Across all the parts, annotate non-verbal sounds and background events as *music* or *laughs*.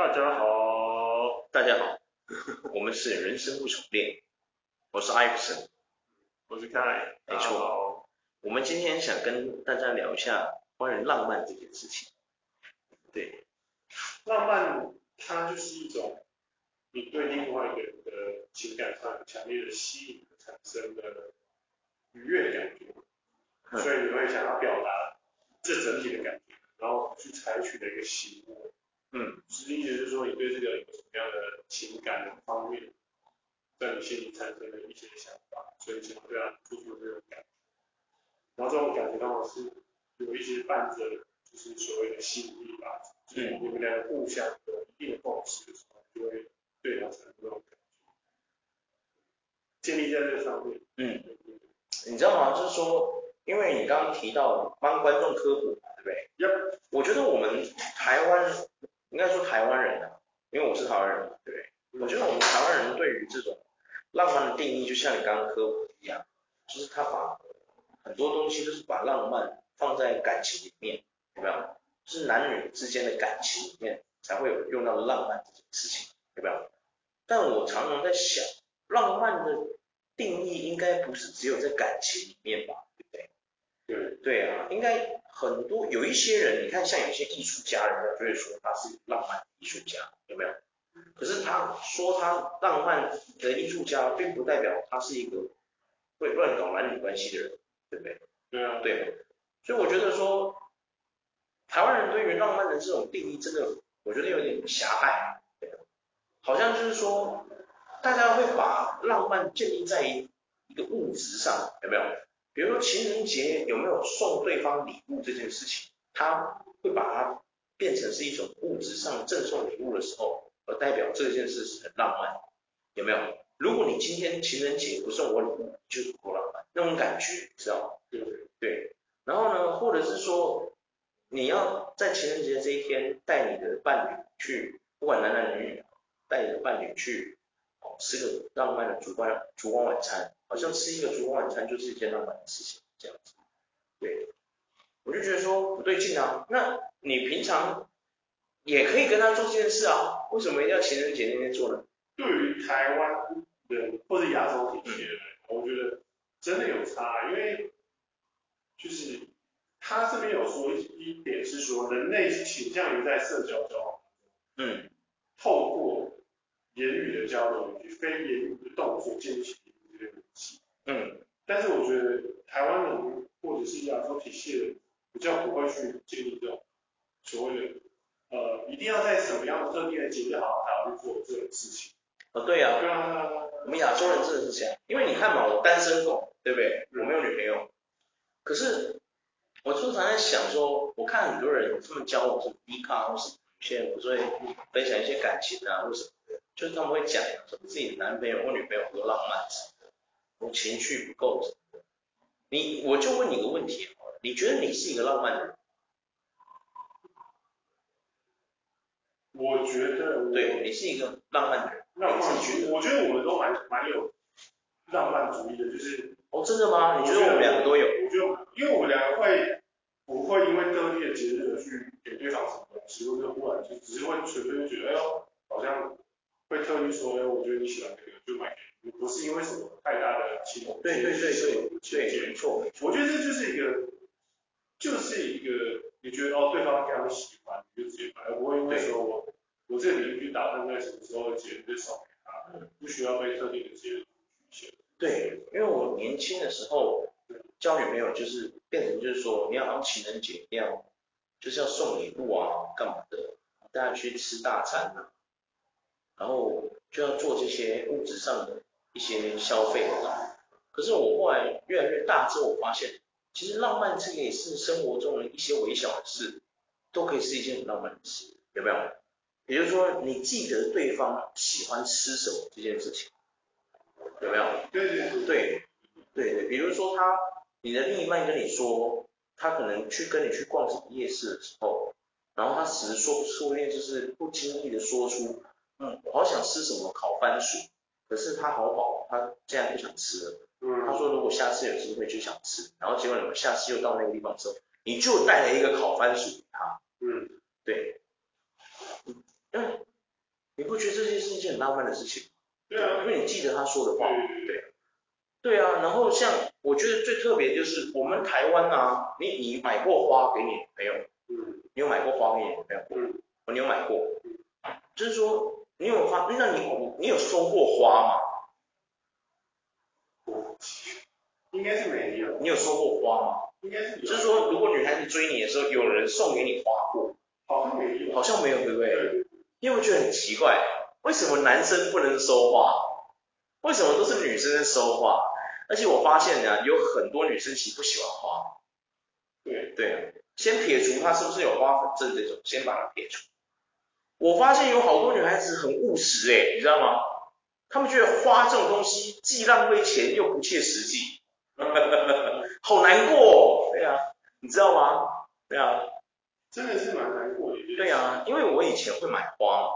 大家好，大家好，*laughs* 我们是人生不重练，我是艾克森，我是凯，没错，我们今天想跟大家聊一下关于浪漫这件事情。对，浪漫它就是一种你对另外一个人的情感上强烈的吸引产生的愉悦的感觉，嗯，所以你会想要表达这整体的感觉，然后去采取的一个行为。嗯，实际就是说你对这个有什么样的情感的方面，在你心里产生了一些想法，所以想要对他做出这种感觉。然后这种感觉刚好是有一些伴着，就是所谓的吸引力吧，就是你们两个互相有一定的共识的时候，就会对他产生这种感觉。建立在这上面。嗯，你知道吗？就是说，因为你刚刚提到帮观众科普嘛，对不对？Yep. 我觉得我们台湾。应该说台湾人啊，因为我是台湾人嘛，对不对？我觉得我们台湾人对于这种浪漫的定义，就像你刚刚科普一样，就是他把很多东西都是把浪漫放在感情里面，有没有？就是男女之间的感情里面才会有用到浪漫这件事情，有没有？但我常常在想，浪漫的定义应该不是只有在感情里面吧，对不对？对对啊，应该。很多有一些人，你看像有些艺术家人，家就会说他是浪漫艺术家，有没有？可是他说他浪漫的艺术家，并不代表他是一个会乱搞男女关系的人，对不对？嗯，对。所以我觉得说，台湾人对于浪漫的这种定义，真的我觉得有点狭隘，对。好像就是说，大家会把浪漫建立在一一个物质上，有没有？比如说情人节有没有送对方礼物这件事情，他会把它变成是一种物质上赠送礼物的时候，而代表这件事是很浪漫，有没有？如果你今天情人节不送我礼物，就是不够浪漫，那种感觉，知道吗？对对对。然后呢，或者是说，你要在情人节这一天带你的伴侣去，不管男男女女，带你的伴侣去。吃个浪漫的烛光烛光晚餐，好像吃一个烛光晚餐就是一件浪漫的事情，这样子。对，我就觉得说不对劲啊。那你平常也可以跟他做这件事啊，为什么一定要情人节那天做呢？对于台湾人或者亚洲地区的人，我觉得真的有差，因为就是他这边有说一点是说，人类是倾向于在社交交往，嗯，透过。言语的交流以及非言语的动作建立起这些联系。嗯，但是我觉得台湾人或者是亚洲体系的人比较不会去建立这种所谓的呃一定要在什么样的特定的节日好好去做这种事情。哦，对呀、啊，对啊，我们亚洲人真的是这样，因为你看嘛，我单身狗，对不对？我没有女朋友，可是我经常在想说，我看很多人他们交往是低卡，或是有些人不是会分享一些感情啊，或是。就是他们会讲自己的男朋友或女朋友多浪漫什么的，我情绪不够什么的。你我就问你个问题好了，你觉得你是一个浪漫的人？我觉得对，你是一个浪漫的人。那我自己觉得，我觉得我们都蛮蛮有浪漫主义的，就是哦，真的吗？你觉得我们两个都有？我觉得，因为我们两个会不会因为特定的节日而去给对方什么东西，或者忽然就只是会纯粹觉得，哎呦，好像。会特意说，哎，我觉得你喜欢这个，就买给你，不是因为什么太大的情绪。对对对对，对，没错没错。我觉得这就是一个，就是一个，你觉得哦，对方非常喜欢，你就直接买，而不会因为说我我这个领域打算在什么时候的节日就送给他，不需要被特定的节日局限。对，因为我年轻的时候交女朋友就是变成就是说，你要好像情人节一样，就是要送礼物啊，干嘛的，大家去吃大餐啊。然后就要做这些物质上的一些消费了。可是我后来越来越大之后，我发现其实浪漫这个也是生活中的一些微小的事，都可以是一件很浪漫的事，有没有？也就是说，你记得对方喜欢吃什么这件事情，有没有？对对对对对对，比如说他，你的另一半跟你说，他可能去跟你去逛什么夜市的时候，然后他只是说不出，那就是不经意的说出。嗯，我好想吃什么烤番薯，可是他好饱，他现在不想吃了。嗯，他说如果下次有机会就想吃，然后结果你们下次又到那个地方的时候，你就带了一个烤番薯给他。嗯，对。嗯，浪漫的事情。对啊，因为你记得他说的话。对。对啊，然后像我觉得最特别就是我们台湾啊，你你买过花给你女朋友？嗯。你有买过花给你女朋友？嗯。你有买过？嗯。就是说你有发，那你你有收过花吗？应该是没有。你有收过花吗？应该是有。就是说，如果女孩子追你的时候，有人送给你花过？好像没有。好像没有，对不对？你有没有觉得很奇怪？为什么男生不能收花？为什么都是女生在收花？而且我发现呢，有很多女生其实不喜欢花。对对，先撇除她是不是有花粉症这种，先把它撇除。我发现有好多女孩子很务实诶，你知道吗？她们觉得花这种东西既浪费钱又不切实际。好难过哦，对啊，你知道吗？对啊，真的是蛮难过的。对啊，因为我以前会买花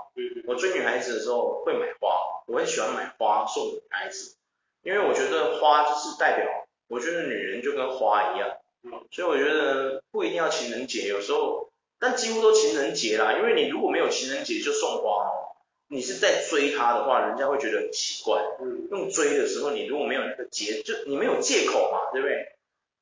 我追女孩子的时候会买花，我很喜欢买花送女孩子，因为我觉得花就是代表，我觉得女人就跟花一样，所以我觉得不一定要情人节，有时候，但几乎都情人节啦，因为你如果没有情人节就送花哦。你是在追他的话，人家会觉得很奇怪。嗯，用追的时候，你如果没有那个节，就你没有借口嘛，对不对？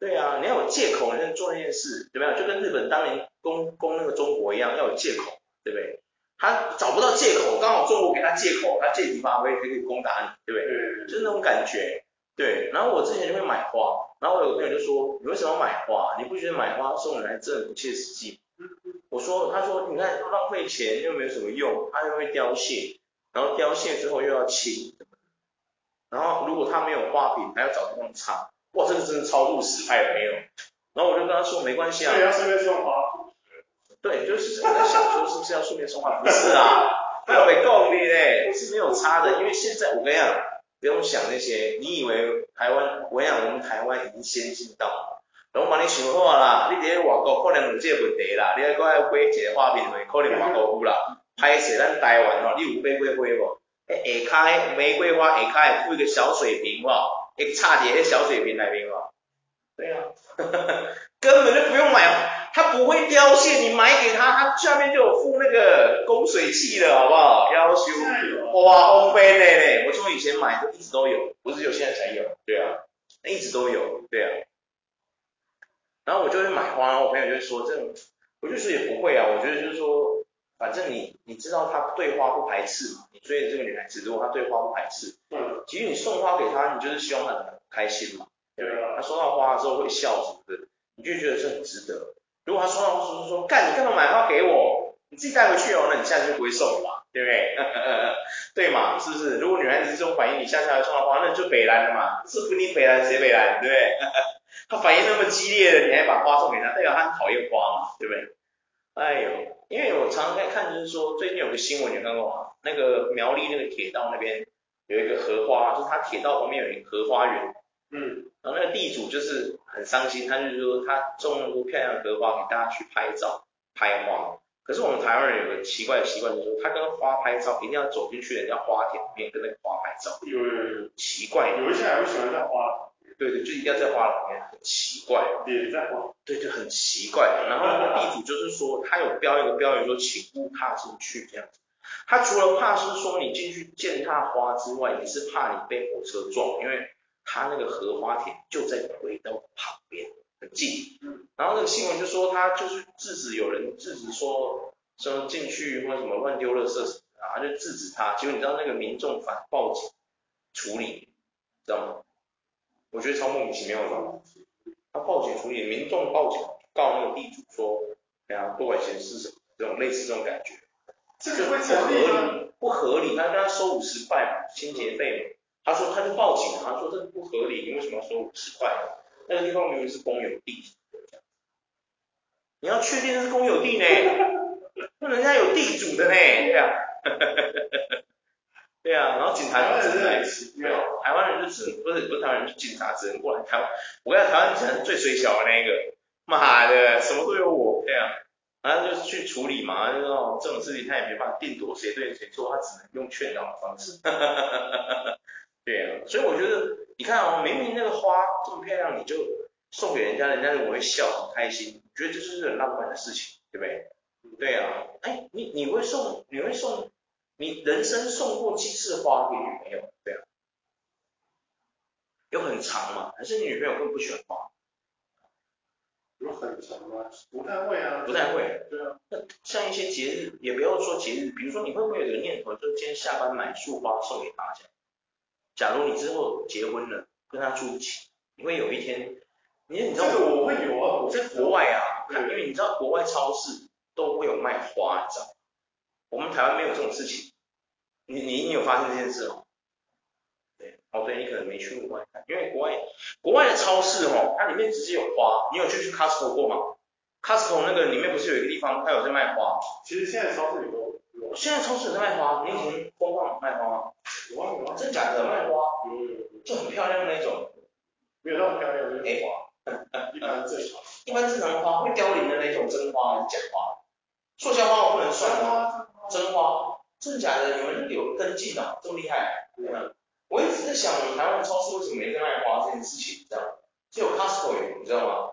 对啊，你要有借口，你才能做那件事，对不对？就跟日本当年攻攻那个中国一样，要有借口，对不对？他找不到借口，刚好中国给他借口，他借题发挥，可以攻打你，对不对？对，就是那种感觉。对，然后我之前就会买花，然后我有个朋友就说，你为什么要买花？你不觉得买花送人来真的不切实际？我说，他说，你看浪费钱又没有什么用，它又会凋谢，然后凋谢之后又要清，然后如果他没有花瓶，还要找地方插，哇，这个真的超务实，他也没有。然后我就跟他说，没关系啊，对，要顺便送花。对，就是我在想说，是不是要顺便送花？不是啊，不要被诟病嘞，是没有差的，因为现在我跟你讲，不用想那些，你以为台湾，我跟你讲，我们台湾已经先进到。拢帮你想好啦，你伫外国可能有这个问题啦，你还搁要买一个花瓶可能外国有啦。歹势咱台湾吼，你有买过花无？诶下骹玫瑰花下骹会附一个小水瓶吼，会插伫迄小水瓶内面吼。对啊，*laughs* 根本就不用买，它不会凋谢，你买给他，它下面就有附那个供水器的，好不好？要求哇，烘焙的嘞，我从以前买的一直都有，不是有现在才有，对啊，一直都有，对啊。然后我就会买花，然后我朋友就会说这种，我就说也不会啊，我觉得就是说，反正你你知道他对花不排斥嘛，你追的这个女孩子如果她对花不排斥，嗯，其实你送花给她，你就是希望她很开心嘛，对不对？她收到花之后会笑什么的，你就觉得这很值得。如果她收到花说说干，你干嘛买花给我？你自己带回去哦，那你下次就不会送了嘛，对不对？*laughs* 对嘛，是不是？如果女孩子这种反应，你下次还送到花，那你就北兰了嘛，是不你北兰谁北兰，对不对？他反应那么激烈的，你还把花送给他，代表他很讨厌花嘛，对不对？哎呦，因为我常常在看，就是说最近有个新闻，你看过吗？那个苗栗那个铁道那边有一个荷花，就是他铁道旁边有一个荷花园，嗯，然后那个地主就是很伤心，他就是说他种那么多漂亮的荷花给大家去拍照拍花，可是我们台湾人有个奇怪的习惯，就是说他跟花拍照一定要走进去人家花田里面跟那个花拍照，有有有，奇怪，有一些还会喜欢在花。对对，就一定要在花里面，很奇怪。也在花。对，就很奇怪。然后那个地主就是说，他有标一个标语说，请勿踏进去这样子。他除了怕是说你进去践踏花之外，也是怕你被火车撞，因为他那个荷花田就在轨道旁边，很近。嗯。然后那个新闻就说他就是制止有人制止说说进去或什么乱丢垃圾什么，他就制止他。结果你知道那个民众反报警处理，知道吗？我觉得超莫名其妙的，他报警处理，民众报警告那个地主说，哎呀，多管闲事什么，这种类似这种感觉，这个会不合理，不合理，他跟他收五十块嘛，清洁费嘛，他说他就报警，他说这个不合理，你为什么要收五十块？那个地方明明是公有地，你要确定是公有地呢，*laughs* 那人家有地主的呢，对啊。对啊，然后警察就只能来吃，没有，台湾人就只能不是不是台湾人，警察只能过来台湾。我跟你，台湾警察是最水小的那个，妈的，什么都有我，对啊，然后就去处理嘛，就说这种事情他也没办法定夺谁对谁错，他只能用劝导的方式。*laughs* 对啊，所以我觉得，你看哦，明明那个花这么漂亮，你就送给人家，人家怎么会笑很开心？我觉得这就是很浪漫的事情，对不对？对啊，哎，你你会送，你会送。你人生送过几次花给女朋友？对啊，有很长吗？还是你女朋友更不喜欢花？有很长吗？不太会啊。不太会。对啊。那像一些节日，也不要说节日，比如说你会不会有个念头，就是今天下班买束花送给大家？假如你之后结婚了，跟他住一起，你会有一天，你你知道这个我会有啊，我在国外啊，看，因为你知道国外超市都会有卖花，你知道？我们台湾没有这种事情。你你你有发现这件事吗？对，哦对，你可能没去过国外看，因为国外国外的超市哦，它里面直接有花，你有去去 Costco 过吗？Costco 那个里面不是有一个地方，它有在卖花？其实现在超市里都有。现在超市有在卖花，你以前疯狂卖花吗？有啊有啊。真的假的？卖花？有有有。就很漂亮那种。没有那么漂亮的黑花。一般正常。一般正常的花会凋零的那种真花还是假花？塑胶花我不能算啊。真花。真的假的？你们有跟进的，这么厉害？对啊。我一直在想，台湾超市为什么没在卖花这件事情？这样，只有 Costco 有，你知道吗？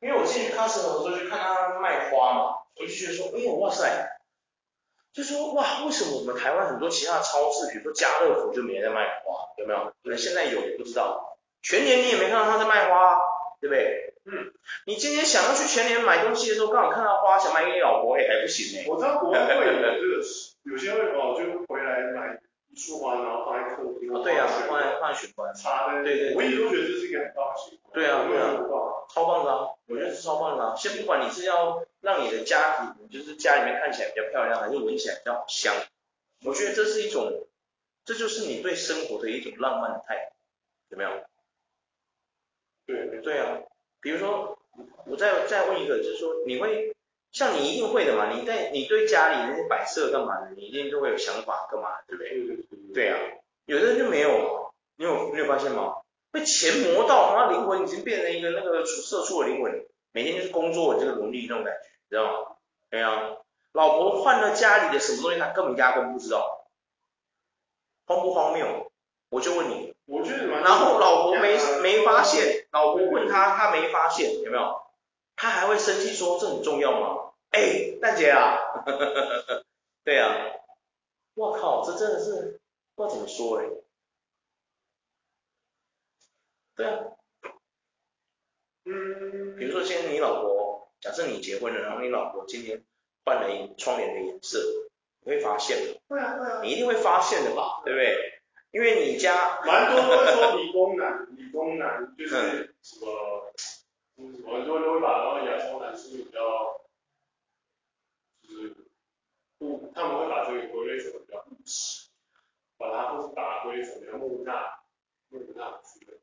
因为我之前去 Costco 的时候就看他卖花嘛，我就觉得说，哎呦哇塞，就说哇，为什么我们台湾很多其他的超市，比如说家乐福就没在卖花？有没有？可能现在有，不知道。全年你也没看到他在卖花，对不对？嗯。你今天想要去全年买东西的时候，刚好看到花，想买给你老婆，哎，还不行呢。我知道国会有这个。有些会哦，就回来买一束花，然后放在客厅。啊，对呀，放在放在玄关。插在。对对。我一直都觉得这是一个很棒的习惯。对啊，对啊，超棒的啊！我觉得是超棒的啊！先不管你是要让你的家里，就是家里面看起来比较漂亮，还是闻起来比较好香，我觉得这是一种，这就是你对生活的一种浪漫的态度，有没有？对。对啊，比如说，我再再问一个，就是说你会。像你一定会的嘛，你在你对家里那些摆设干嘛的，你一定都会有想法干嘛，对不对？对啊，有的人就没有，你有你有发现吗？被钱磨到，他灵魂已经变成一个那个社畜的灵魂，每天就是工作这个奴隶那种感觉，知道吗？对啊，老婆换了家里的什么东西，他根本压根不知道，荒不荒谬？我就问你，我觉然后老婆没没发现，老婆问他，他没发现，有没有？他还会生气说，这很重要吗？哎，大姐啊，*laughs* 对啊，我靠，这真的是不知道怎么说哎。对啊，嗯，比如说现在你老婆，假设你结婚了，然后你老婆今天换了一窗帘的颜色，你会发现的。会啊会啊。你一定会发现的吧？对不对？因为你家蛮多都会说理工男，理工男就是什么。很多人都会把然后亚洲男生比较，就是不，他们会把这个归类成比较务实，把它或是打归成比较木讷、木讷之类。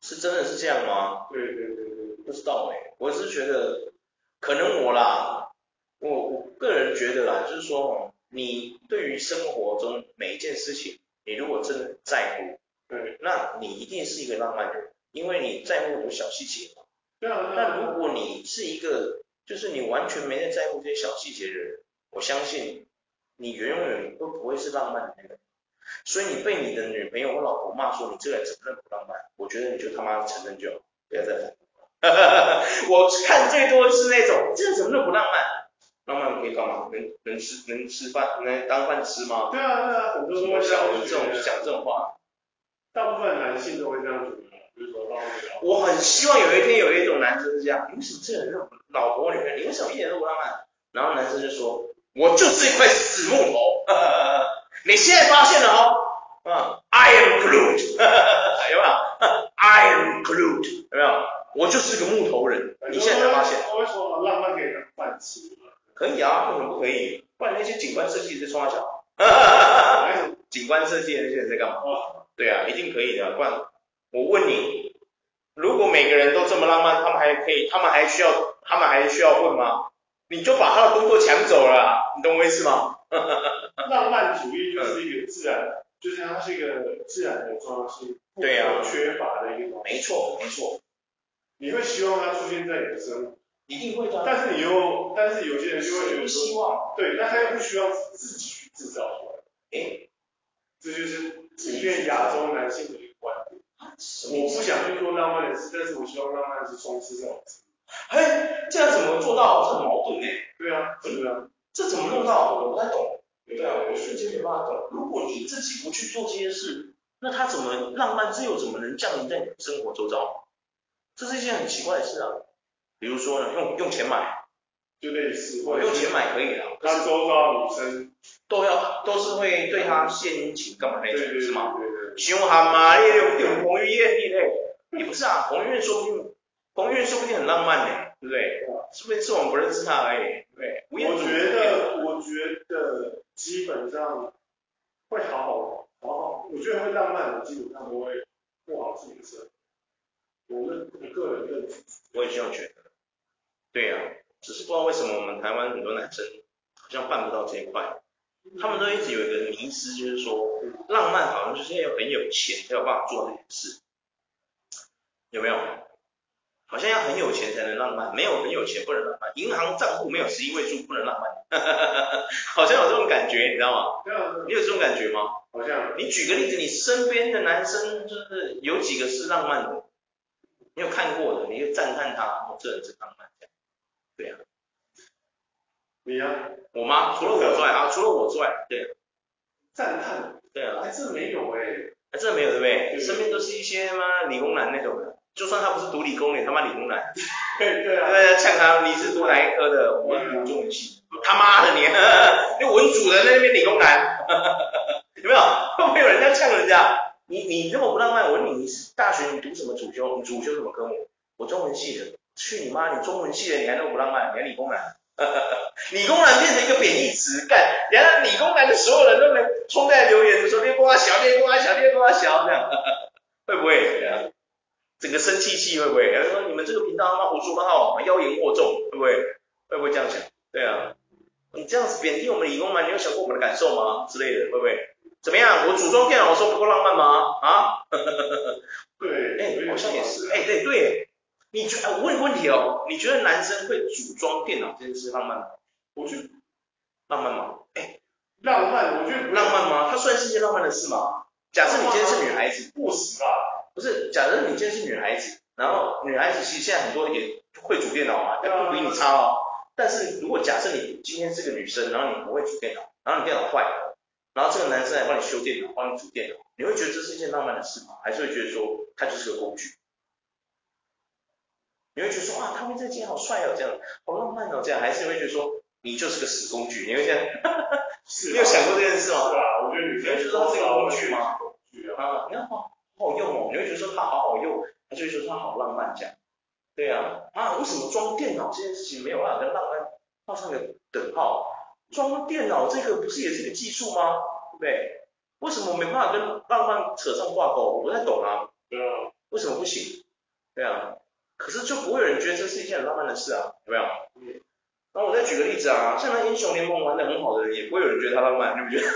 是真的是这样吗？对对对对，不知道哎、欸，我是觉得可能我啦，我我个人觉得啦，就是说，你对于生活中每一件事情，你如果真的在乎，对，那你一定是一个浪漫的人，因为你在乎很多小细节。对啊，那如果你是一个，就是你完全没在在乎这些小细节的人，我相信你永远都不会是浪漫的那个。所以你被你的女朋友或老婆骂说你这个人怎么那么不浪漫，我觉得你就他妈承认就好，不要再来。*laughs* 我看最多是那种，这个怎么那么不浪漫？浪漫可以干嘛？能能吃能吃饭能当饭吃吗？对啊对啊，很多都会讲这种讲这种话。大部分男性都会这样子。我很希望有一天有一种男生是这样，你为什么这样让老婆女朋友，你为什么一点都不浪漫？然后男生就说，我就是一块死木头，你现在发现了哦，啊，I am Groot，有没有？I am Groot，有没有？我就是个木头人，你现在才发现。我会说浪漫可以当饭吃。可以啊，为什么不可以？不然那些景观设计在冲三小，景观设计那些人在干嘛？对啊，一定可以的，不然。我问你，如果每个人都这么浪漫，他们还可以，他们还需要，他们还需要混吗？你就把他的工作抢走了，你懂我意思吗？浪漫主义就是一个自然，嗯、就是它是一个自然的状态，是不可缺乏的一个东西。没错，没错。你会希望它出现在你的生活，一定会的。但是你又，但是有些人就会觉得说，希望对，但他又不需要自己去制造出来。诶，这就是普遍亚洲男性的一个观点。我不想去做浪漫的事，但是我希望浪漫的事充斥在我身边。嘿，这样怎么做到？这很矛盾哎。对啊，对啊。这怎么弄到？我不太懂。对啊，我瞬间没办法懂。如果你自己不去做这些事，那他怎么浪漫自由怎么能降临在你的生活周遭？这是一件很奇怪的事啊。比如说呢，用用钱买，就类似，我用钱买可以了。他周遭女生都要都是会对他献殷勤干嘛那种，是吗？对对对。凶悍嘛，你用用彭于晏，你嘞？也不是啊，彭于晏说不定，彭于晏说不定很浪漫呢，对不对？是不定是我们不认识他而已，对。我觉得，我觉得基本上会好好好好，我觉得会浪漫的，基本上不会不好自己的生活。我认我个人认知，我也这样觉得。对呀、啊，只是不知道为什么我们台湾很多男生好像办不到这一块，他们都一直有一个迷思，就是说浪漫好像就是要很有钱才有办法做这件事，有没有？好像要很有钱才能浪漫，没有很有钱不能浪漫，银行账户没有十一位数不能浪漫，*laughs* 好像有这种感觉，你知道吗？你有这种感觉吗？好像。你举个例子，你身边的男生就是有几个是浪漫的，你有看过的，你就赞叹他，哦，这人真浪漫。对呀、啊，你呀、啊，我吗？除了我之外啊，除了我之外，对，赞叹，对啊，还真没有哎、欸，还真没有对不对？对身边都是一些妈理工男那种的，就算他不是读理工，也他妈理工男，对 *laughs* 对啊，对，呛他你是读哪一科的？我是读中文系，他妈的你，那文主的在那边理工男，*laughs* 有没有？会不会有人家呛人家？你你这么不浪漫，我问你，你是大学你读什么主修？你主修什么科目？我中文系的。去你妈！你中文系的你还那么不浪漫，你还理工男，*laughs* 理工男变成一个贬义词，干，原来理工男的所有人都能冲在留言的时候，练功小，练功小，练功小，这样，*laughs* 会不会这样？整个生气气会不会？有人说你们这个频道他妈胡说八道，妖言惑众，会不会？会不会这样想？对啊，你这样子贬低我们理工男，你有想过我们的感受吗？之类的，会不会？怎么样？我组装电脑的时候不够浪漫吗？啊？*laughs* 对，哎、欸，好像也是，哎、欸，对对。你觉得我问个问题哦，你觉得男生会组装电脑这件事浪漫吗？我觉得浪漫吗？哎，浪漫，我觉得不浪漫吗？它算是一件浪漫的事吗？假设你今天是女孩子，不实吧？不是，假设你今天是女孩子，然后女孩子其实现在很多也会组电脑啊，但不比你差哦。但是如果假设你今天是个女生，然后你不会组电脑，然后你电脑坏了，然后这个男生来帮你修电脑，帮你组电脑，你会觉得这是一件浪漫的事吗？还是会觉得说它就是个工具？你会觉得说哇，他们这件好帅哦，这样好浪漫哦，这样还是你会觉得说你就是个死工具？你会这样？是 *laughs* 你有想过这件事吗？是啊，我觉得女生你会觉得它是个工具吗？啊，啊，你看好好用哦，你会觉得说它好好用，还是会觉得说它好浪漫这样？对啊，啊，为什么装电脑这件事情没有办法跟浪漫画上个等号？装电脑这个不是也是一个技术吗？对不对？为什么没办法跟浪漫扯上挂钩？我不太懂啊。对啊。为什么不行？对啊。可是就不会有人觉得这是一件很浪漫的事啊，有没有？嗯。那我再举个例子啊，像那英雄联盟玩的很好的人，也不会有人觉得他浪漫，对不对？*laughs*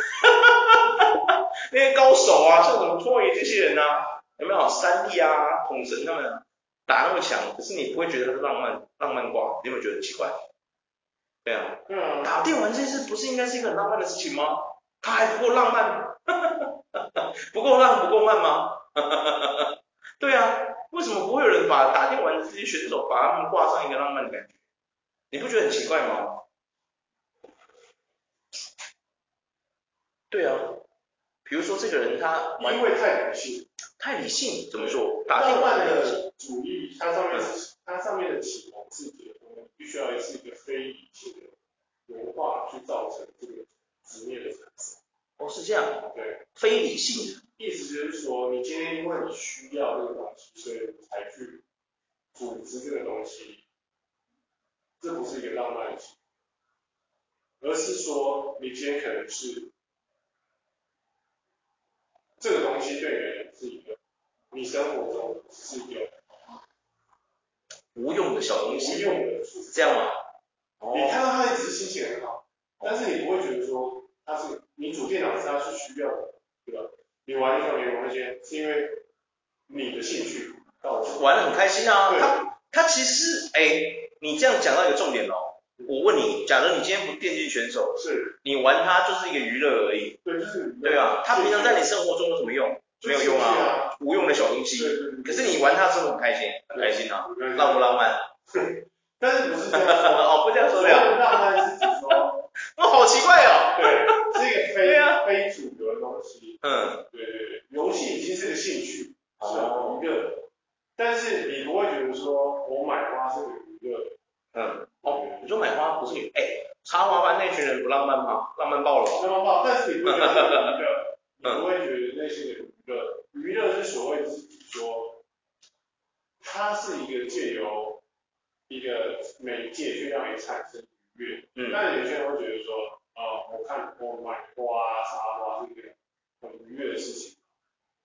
那些高手啊，像什么托爷这些人啊，有没有？三 D 啊，统神他们打那么强，可是你不会觉得他是浪漫浪漫挂，你有没有觉得很奇怪？对啊。嗯。打电玩这件事不是应该是一个很浪漫的事情吗？他还不够浪漫？*laughs* 不够浪不够慢吗？*laughs* 对啊。为什么不会有人把打电玩的这些选手把他们挂上一个浪漫的感觉？你不觉得很奇怪吗？对啊，比如说这个人他因为太理性，太理性怎么说？打电玩的主义，它上面是它上面的启蒙自己的东西，必须要是一个非理性的文化去造成这个职业的产生。哦，是这样。对，非理性的。意思就是说，你今天因为你需要这个东西，所以才去组织这个东西，这不是一个浪漫的事，而是说你今天可能是这个东西对你而言是一个你生活中是一个无用的小东西，无用的，是这样吗？你看到他一直心情很好，但是你不会觉得说他是你组电脑是他是需要的，对吧？你玩英雄联盟那些，是因为你的兴趣到玩的很开心啊。他他其实，哎，你这样讲到一个重点哦。我问你，假如你今天不电竞选手，是，你玩它就是一个娱乐而已。对，就是。对啊，它平常在你生活中有什么用？没有用啊，无用的小东西。可是你玩它之后很开心，很开心啊，浪不浪漫？*laughs* 但是不是这样说？哦，不这样说。不要浪漫是指说，*laughs* 那好奇怪哦。对，是一个 *laughs* 非非主流的东西。嗯，对对对，游戏已经是个兴趣，是哦娱乐，但是你不会觉得说我买花是个娱乐。嗯，哦，你说买花不是娱，哎，插花班那群人不浪漫吗？浪漫爆了吧？浪漫爆，但是你不会觉得是娱乐，你不会觉得那些娱乐，娱乐是所谓自己说，它是一个借由一个媒介去让你产生愉悦。嗯。但有些人会觉得说，哦、呃，我看我买花插花是一个很愉悦的事情。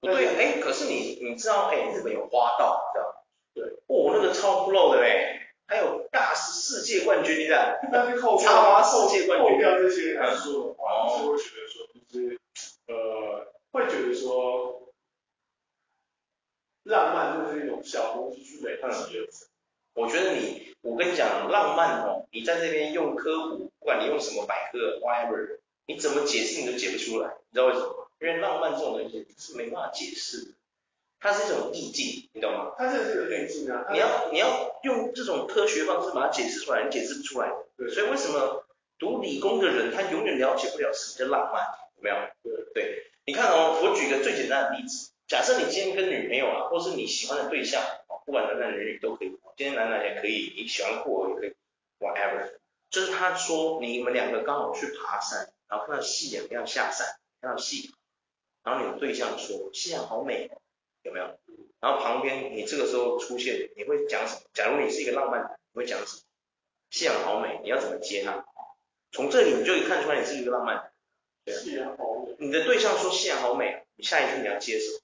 对呀，哎，可是你你知道，哎，日本有花道，知道吗？对。哦，那个超 pro 的嘞。还有大师世界冠军，你看，但是扣插花世界冠军，扣掉这些来说的话，就、嗯、是会觉得说，就是呃，会觉得说，浪漫就是一种小东西去累积而成。我觉得你，我跟你讲，浪漫哦，你在这边用科普，不管你用什么百科，whatever，你怎么解释你都解不出来，你知道为什么？因为浪漫这种东西是没办法解释的。它是一种意境，你懂吗？它是这个意境啊。你要你要用这种科学方式把它解释出来，你解释不出来的。对。所以为什么读理工的人他永远了解不了什么叫浪漫？有没有？对。对。你看哦，我举个最简单的例子，假设你今天跟女朋友啊，或是你喜欢的对象，不管男男女女都可以，今天男男也可以，你喜欢酷儿也可以，whatever。就是他说你们两个刚好去爬山，然后看到夕阳要下山，看到夕阳，然后你的对象说夕阳好美。有没有？然后旁边你这个时候出现，你会讲什么？假如你是一个浪漫，你会讲什么？夕阳好美，你要怎么接他？从这里你就看出来你是一个浪漫。对啊。夕阳好美。你的对象说夕阳好美，你下一句你要接什么？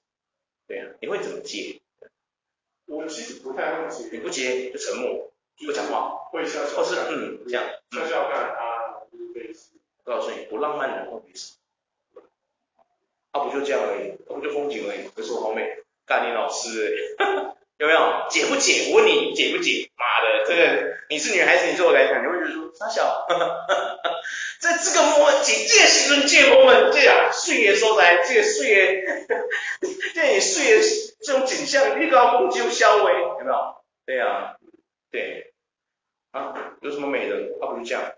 对啊，你会怎么接？我其实不太会接。你不接就沉默，不讲话。会笑笑。或是嗯这样。笑笑看啊，类似。我告诉你，不浪漫的人会什么？啊不就这样而已，啊不就风景而已，可是我好美。干你老师，*laughs* 有没有解不解？我问你解不解？妈的，这个你是女孩子，你做我来讲，你会觉得说傻小，*laughs* 在这个 moment，这个时阵，这个 moment，*laughs* 这样水的所在，这个水的，这你岁月这种景象，你高空就消微，有没有？对啊，对，啊，有什么美的？啊，不就这样，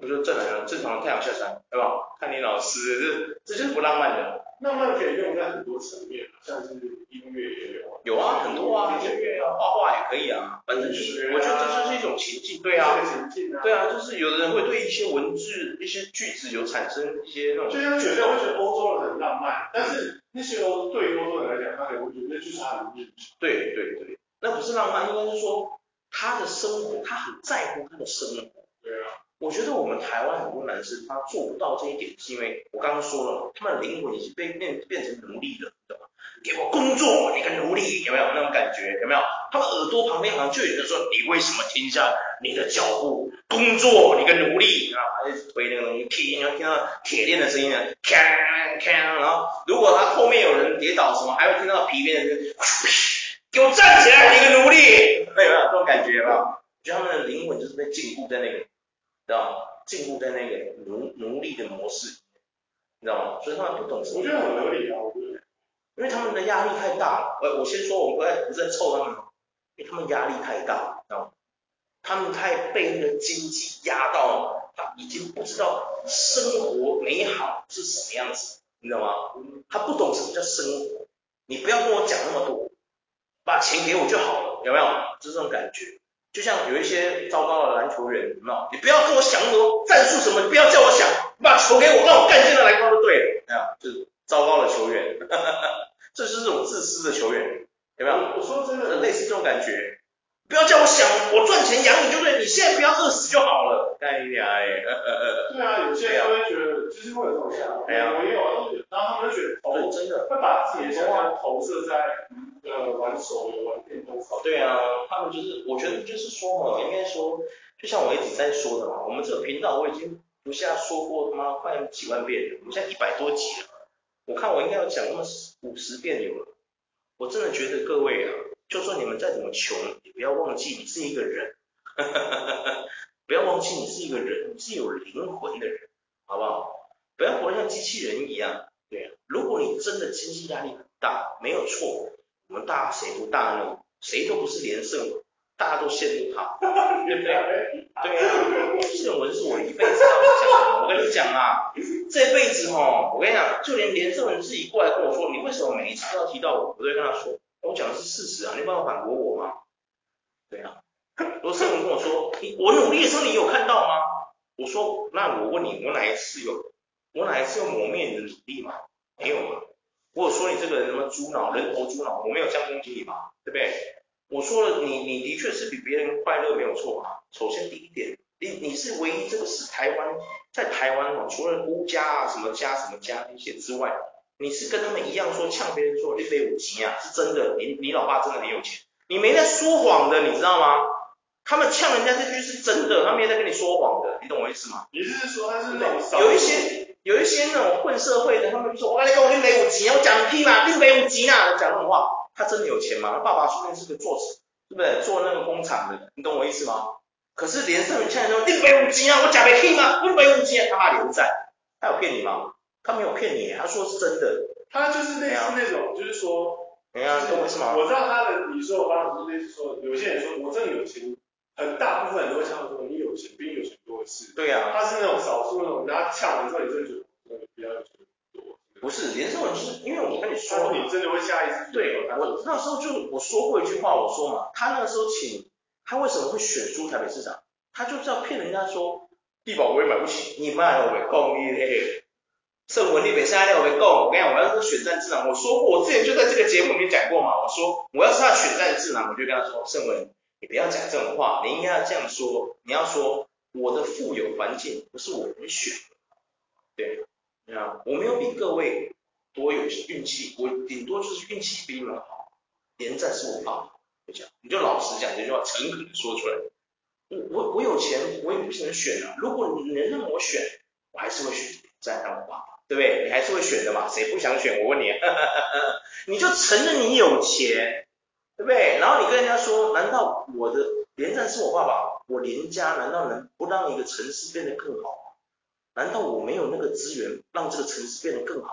不就正常正常的太阳下山，对吧？看你老师，这这就是不浪漫的。浪漫可以用在很多层面，像是音乐也有。有啊，很多啊，音乐啊，画画也可以啊，反正就是，我觉得这就是一种情境，对啊，对啊，就是有的人会对一些文字、一些句子有产生一些那种。就像有些人会觉得欧洲人很浪漫，但是那些欧对于欧洲人来讲，他可能会觉得那就是他的日常。对对对，那不是浪漫，应该是说他的生活，他很在乎他的生活。对啊。我觉得我们台湾很多男生他做不到这一点，是因为我刚刚说了，他们的灵魂已经被变变成奴隶了，知道吗？给我工作，你个奴隶，有没有那种感觉？有没有？他们耳朵旁边好像就有人说，你为什么停下你的脚步？工作，你个奴隶啊！还是推那个东西，踢，你要听到铁链的声音呢，锵锵，然后如果他后面有人跌倒什么，还会听到皮鞭的声音，给我站起来，你个奴隶，*laughs* 有没有这种感觉？有没有？我觉得他们的灵魂就是被禁锢在那个。知道禁锢在那个奴奴隶的模式，你知道吗？所以他们不懂什么。我觉得很合理啊，我觉得。因为他们的压力太大了。我我先说，我不在不在臭他们，因为他们压力太大，知道吗？他们太被那个经济压到，他已经不知道生活美好是什么样子，你知道吗？他不懂什么叫生活。你不要跟我讲那么多，把钱给我就好了，有没有？就是这种感觉。就像有一些糟糕的篮球员，有没有？你不要跟我想那么多战术什么，你不要叫我想，你把球给我，让我干进来篮筐就对了。没有，就是糟糕的球员，哈哈哈，这就是这种自私的球员，有没有？我说真的，类似这种感觉，不要叫我想，我赚钱养你就对，你现在不要饿死就好了。干你娘哎，呃呃呃。对啊，有些人会觉得，就是会有这种想法。哎呀，我也有啊，然后他们就觉得，哦，真的会把自己的想法投射在。呃，玩手游、玩电动上。对啊，他们就是，我觉得就是说嘛，应该说，就像我一直在说的嘛，我们这个频道我已经不下说过他妈快几万遍了，我们现在一百多集了，我看我应该要讲那么五十遍有了。我真的觉得各位啊，就算你们再怎么穷，也不要忘记你是一个人，*laughs* 不要忘记你是一个人，你是有灵魂的人，好不好？不要活得像机器人一样。对啊，如果你真的经济压力很大，没有错。我们大谁不大呢？谁都不是连胜，大家都羡慕他，对不对？对啊，这种文是我一辈子要讲的。我跟你讲啊，这辈子哈，我跟你讲，就连连胜文自己过来跟我说，你为什么每一次都要提到我？我都会跟他说，我讲的是事实啊，你有办法反驳我吗？对啊，罗胜文跟我说，你我努力的时候你有看到吗？我说，那我问你，我哪一次有，我哪一次有磨灭你的努力吗？没有吗？我有说你这个人什么猪脑，人头猪脑，我没有这样攻击你吧？对不对？我说了，你你的确是比别人快乐，没有错啊。首先第一点，你你是唯一这个是台湾，在台湾哦，除了辜家啊什么家什么家那些之外，你是跟他们一样说呛别人说你没有钱啊，是真的，你你老爸真的很有钱，你没在说谎的，你知道吗？他们呛人家这句是真的，他没在跟你说谎的，你懂我意思吗？你是说他是那种有一些有一些那种混社会的，他们就说我跟你讲，我你没有钱，我讲屁嘛，你没五级啊，讲这种话，他真的有钱吗？他爸爸说不定是个做事，对不对？做那个工厂的，你懂我意思吗？可是连上面呛人说你没五级啊，我讲没屁吗？我没有钱，他爸连战，他有骗你吗？他没有骗你，他说是真的，他就是类似那种，就是说，哎呀，懂我意思吗？我知道他的，你说我方式是类似说，有些人说我真的有钱。很大部分人都会呛说你有钱，比你有钱多的是。对呀、啊，他是那种少数那种，然后呛完之后你真的觉得比较有钱多。不是，连这种就是因为我跟你说，说你真的会下意识。对，我那时候就我说过一句话，我说嘛，他那个时候请他为什么会选出台北市长？他就是要骗人家说地保我也买不起，你卖了我也够你嘞。胜文你别瞎料，我够。我跟你讲，我要是选战智囊，我说过，我之前就在这个节目里面讲过嘛，我说我要是他选战智囊，我就跟他说，胜文。你不要讲这种话，你应该要这样说，你要说我的富有环境不是我能选的，对，啊，我没有比各位多有运气，我顶多就是运气比你们好，连战是我爸，就这样，你就老实讲这句话，诚恳的说出来。我我我有钱，我也不是能选啊。如果你能让我选，我还是会选连战当我爸，对不对？你还是会选的嘛，谁不想选？我问你，*laughs* 你就承认你有钱。对不对？然后你跟人家说，难道我的连战是我爸爸？我连家难道能不让一个城市变得更好吗？难道我没有那个资源让这个城市变得更好？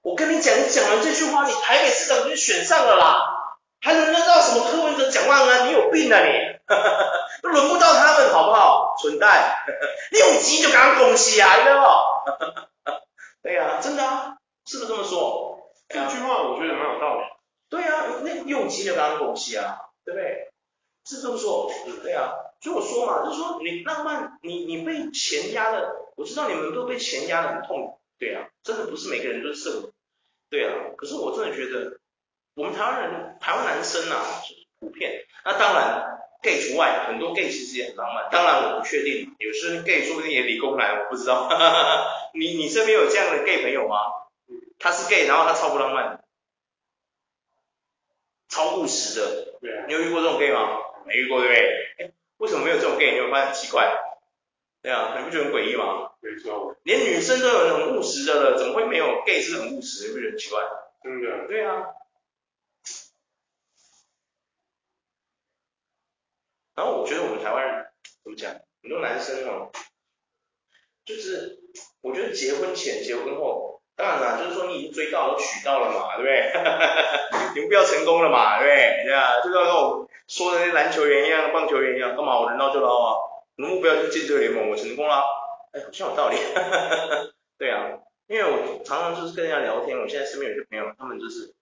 我跟你讲，你讲完这句话，你台北市长就选上了啦，还轮得到什么柯文哲、蒋万安？你有病啊你！*laughs* 都轮不到他们，好不好？蠢蛋！*laughs* 你有急就赶快恭喜啊，有没有？对呀、啊，真的啊，是不是这么说？这句话我觉得蛮有道理。对啊，那用钱就当东西啊，对不对？是这么说，对啊。所以我说嘛，就是说你浪漫，你你被钱压的，我知道你们都被钱压的很痛，对啊，真的不是每个人都是圣母，对啊。可是我真的觉得，我们台湾人，台湾男生啊，普遍，那当然 gay 除外，很多 gay 其实也很浪漫。当然我不确定，有些 gay 说不定也理工男，我不知道。*laughs* 你你身边有这样的 gay 朋友吗？他是 gay，然后他超不浪漫。超务实的，对啊，你有遇过这种 gay 吗？没遇过，对不对？哎，为什么没有这种 gay？你会发现很奇怪？对啊，你不觉得很诡异吗？没错，连女生都有很务实的了，怎么会没有 gay 是很务实的？你不觉得很奇怪？真的。对啊。然后我觉得我们台湾人怎么讲？很多男生哦，就是我觉得结婚前、结婚后。当然啦，就是说你已经追到了，娶到了嘛，对不对？*laughs* 你们不要成功了嘛，对不对？对啊，就像那种说的那篮球员一样，棒球员一样，干嘛我能捞就捞啊？我的目标就是进这个联盟，我成功了，哎，好像有道理。*laughs* 对啊，因为我常常就是跟人家聊天，我现在身边有些朋友，他们就是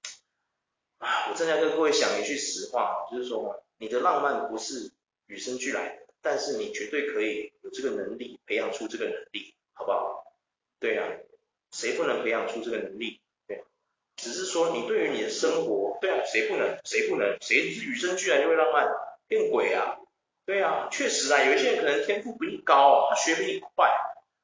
啊，我正在跟各位讲一句实话，就是说你的浪漫不是与生俱来的，但是你绝对可以有这个能力，培养出这个能力，好不好？对啊。谁不能培养出这个能力？对，只是说你对于你的生活，对啊，谁不能？谁不能？谁是与生俱来就会浪漫？变鬼啊？对啊，确实啊，有一些人可能天赋比你高啊，他学比你快，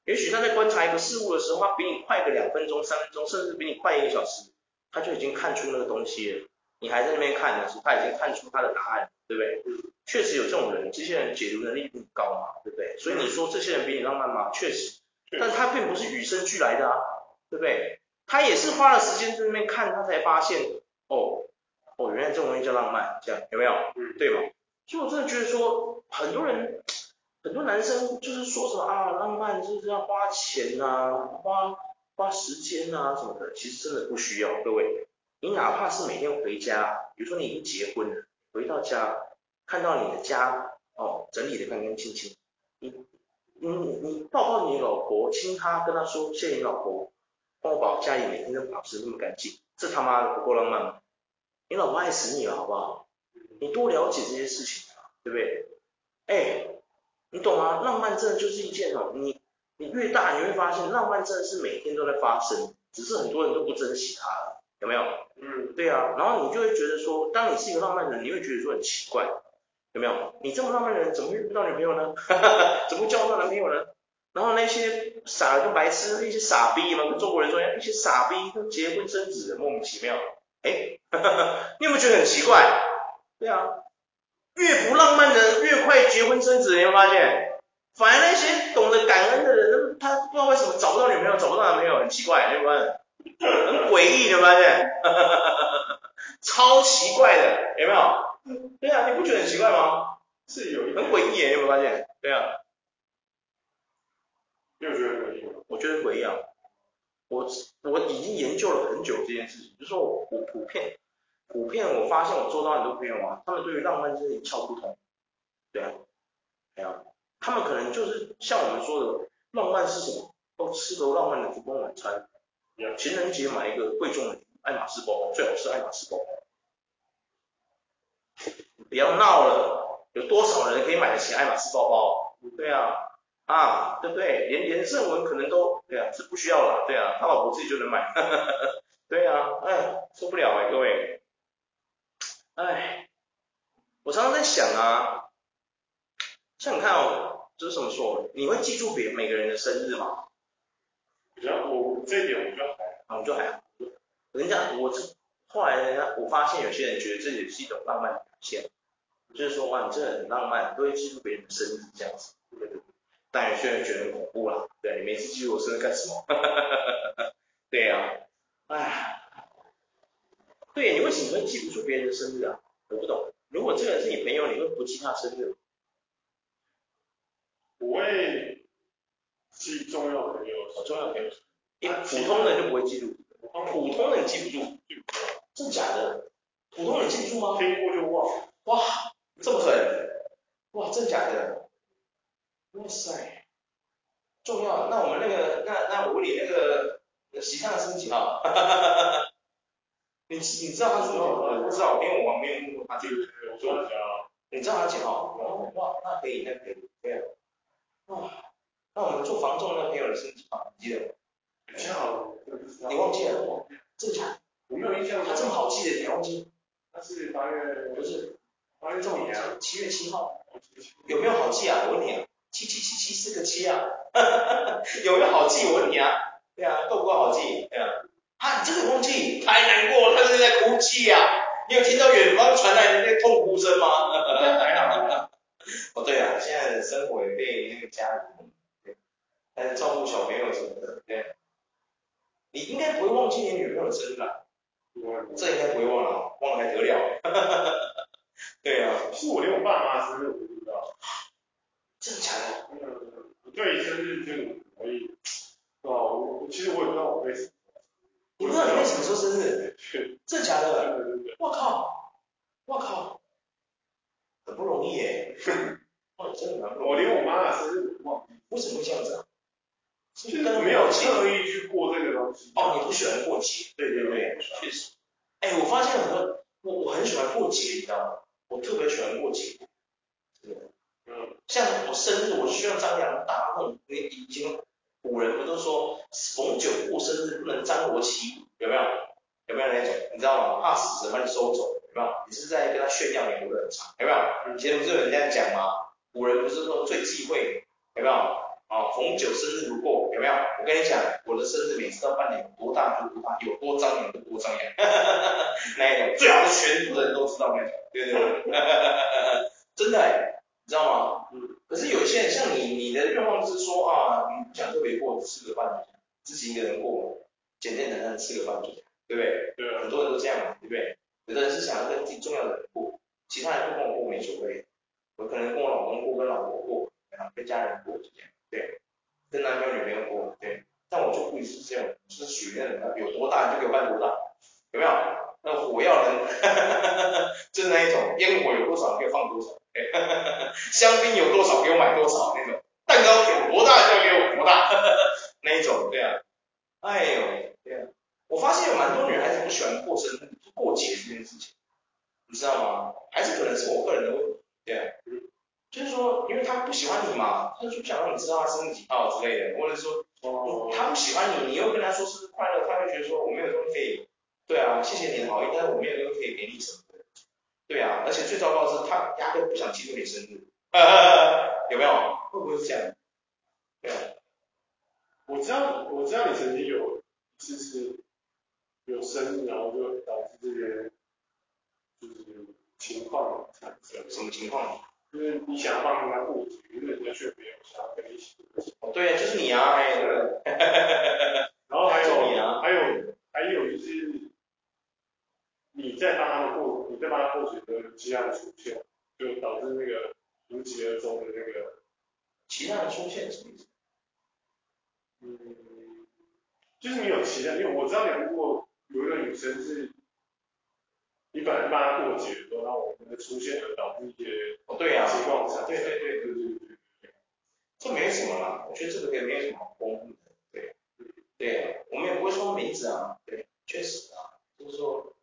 也许他在观察一个事物的时候，他比你快个两分钟、三分钟，甚至比你快一个小时，他就已经看出那个东西了。你还在那边看的时候，他已经看出他的答案，对不对？确实有这种人，这些人解读能力比你高嘛，对不对？所以你说这些人比你浪漫吗？确实，但他并不是与生俱来的啊。对不对？他也是花了时间在那边看，他才发现，哦，哦，原来这种东西叫浪漫，这样有没有？嗯，对吗？所以我真的觉得说，很多人，很多男生就是说什么啊，浪漫就是要花钱啊，花花时间啊什么的，其实真的不需要。各位，你哪怕是每天回家，比如说你已经结婚了，回到家看到你的家哦整理得干干净净，你你你抱抱你老婆，亲她，跟她说谢谢你老婆，帮我把家里每天都保持那么干净，这他妈的不够浪漫吗？你老婆爱死你了，好不好？你多了解这些事情啊，对不对？哎，你懂吗？浪漫真的就是一件哦，你你越大你会发现，浪漫真的是每天都在发生，只是很多人都不珍惜它了，有没有？嗯，对啊，然后你就会觉得说，当你是一个浪漫的人，你会觉得说很奇怪，有没有？你这么浪漫的人，怎么会遇不到女朋友呢？哈哈，怎么会交不到男朋友呢？然后那些傻的跟白痴，那些傻逼嘛，跟中国人说一样，那些傻逼都结婚生子的，莫名其妙。哎，*laughs* 你有没有觉得很奇怪？对啊，越不浪漫的人越快结婚生子，你会发现？反而那些懂得感恩的人，他不知道为什么找不到女朋友，找不到男朋友，很奇怪，对不对？很诡异，你有没有发现？*laughs* 超奇怪的，有没有？对啊，你不觉得很奇怪吗？是有一很诡异，有没有发现？对啊，你有觉得诡异吗？我觉得诡异啊。我我已经研究了很久这件事情，就是说我我普遍普遍我发现我做到很多朋友啊，他们对于浪漫这一窍不通，对啊，对啊，他们可能就是像我们说的，浪漫是什么？都，吃个浪漫的烛光晚餐，情人节买一个贵重的爱马仕包包，最好是爱马仕包包，不要闹了，有多少人可以买得起爱马仕包包？对啊。啊，对不对？连连胜文可能都，对啊，是不需要了，对啊，他老婆自己就能买，*laughs* 对啊，哎，受不了哎，各位，哎，我常常在想啊，像你看哦，这是什么说？你会记住别每个人的生日吗？然后我这一点我就还好，我就还好，人家我后来人家我发现有些人觉得这也是一种浪漫的表现，就是说哇，你这个很浪漫，都会记住别人的生日这样子，对不对？但有些人觉得很恐怖啦，对，你每次记住我生日干什么？*laughs* 对呀、啊，哎，对，你为什么会记不住别人的生日啊？我不懂。如果这个人是你朋友，你会不记他生日？我会记重要朋友，重要朋友。一普通人就不会记住，普通人记不住，真假的？普通人记不住吗？听过就忘。哇，这么狠？哇，真假的？哇塞，重要。那我们那个，那那我问你那个，喜钗的生日几号？哈哈哈哈哈。你你知道他是几号？我不知道，因为我没有问过他。对对对，我说一下啊。你知道他几号？哦，哇，那可以，那可以，对啊。哇，那我们做房仲那个朋友的生日几号？你记得吗？你忘记了？正常？我没有印象。他这么好记的，你忘记？他是八月，不是，八月几啊？七月七号。有没有好记啊？我问你啊。七七七七四个七啊，*laughs* 有没有好记？我问你啊，对啊，够不够好记？对啊，啊，你这个忘记，太难过了，他是在哭泣啊，你有听到远方传来的那个痛哭声吗？哈哈哈，哦对啊，现在的生活也被那个家庭，对，还是照顾小朋友什么的，对，你应该不会忘记你女朋友的生日吧？这应该不会忘了，忘了还得了？*laughs* 对啊，是我连我爸妈生日我都不知道。真的假的？嗯，对生日这个可以，对吧？我其实我也不知道我为什么。你不知道你为什么时候生日？是。真的假的？对对对。我靠！我靠！很不容易耶。*laughs* 哇，真的蛮不容易。我连我妈的生日都忘记。为什么会这样子啊？就是没有特意去过这个东西。哦，你不喜欢过节？对对对，确实。哎，我发现很多，我我很喜欢过节，你知道吗？我特别喜欢过节。对嗯，像我生日，我需要张扬大梦。你以前古人不都说逢九过生日不能张罗旗鼓，有没有？有没有那种？你知道吗？怕死神把你收走，有没有？你是在跟他炫耀你活得很长，有没有？以前不是有人这样讲吗？古人不是说最忌讳，有没有？啊，逢九生日不过，有没有？我跟你讲，我的生日每次到半年有多大就多大，有多张扬就多张扬，*laughs* 那一种最好是全部的人都知道那种，对不对？*laughs* 真的哎。你知道吗？嗯。可是有些人像你，你的愿望是说啊，你不想特别过，吃个饭，自己一个人过，简简单单吃个饭，对不对？对。很多人都这样嘛，对不对？有的人是想要跟自己重要的人过，其他人不跟我过没所谓。我可能跟我老公过，跟老婆过，跟家人过就，这样，跟男朋友女朋友过，对，但我就不一是这样，就是许愿有多大就给我办多大，有没有？那火药人，*laughs* 就是那一种，烟火有多少给我放多少，对 *laughs* 香槟有多少给我买多少那种，蛋糕有多大就给我多大，*laughs* 那一种，对啊，哎呦，对啊，我发现有蛮多女孩子不喜欢过生日、过节这件事情，你知道吗？还是可能是我个人的。就是说，因为他不喜欢你嘛，他就不想让你知道他生日几号之类的，或者说，哦，她不喜欢你，你又跟他说生日快乐，他会觉得说我没有东西可以，对啊，谢谢你的好意，但是我没有东西可以给你什么的，对啊，而且最糟糕的是，他压根不想记住你生日，呃 *laughs* 有没有？会不会是这样？对啊。我知道，我知道你曾经有一次是有生日，然后就导致这些就是情况产生。什么情况？就是你想要帮他过节，可是人家却没有想要跟你一起对，就是你啊，哎，对。*laughs* 然后还有你啊，还有还有就是你在帮他们过，你在帮他过节的其他的出现，就导致那个无疾而终的那个。其他的出现什么意思？嗯，就是你有其他，因为我知道你如果有一个女生是，你本来帮她过节的时候，然后我们的出现而导致一些哦，对呀，情况下，对对对对对对对，这没什么啦，我觉得这个也没有什么好公布的，对，对，我们也不会说名字啊，对，确实啊，就是说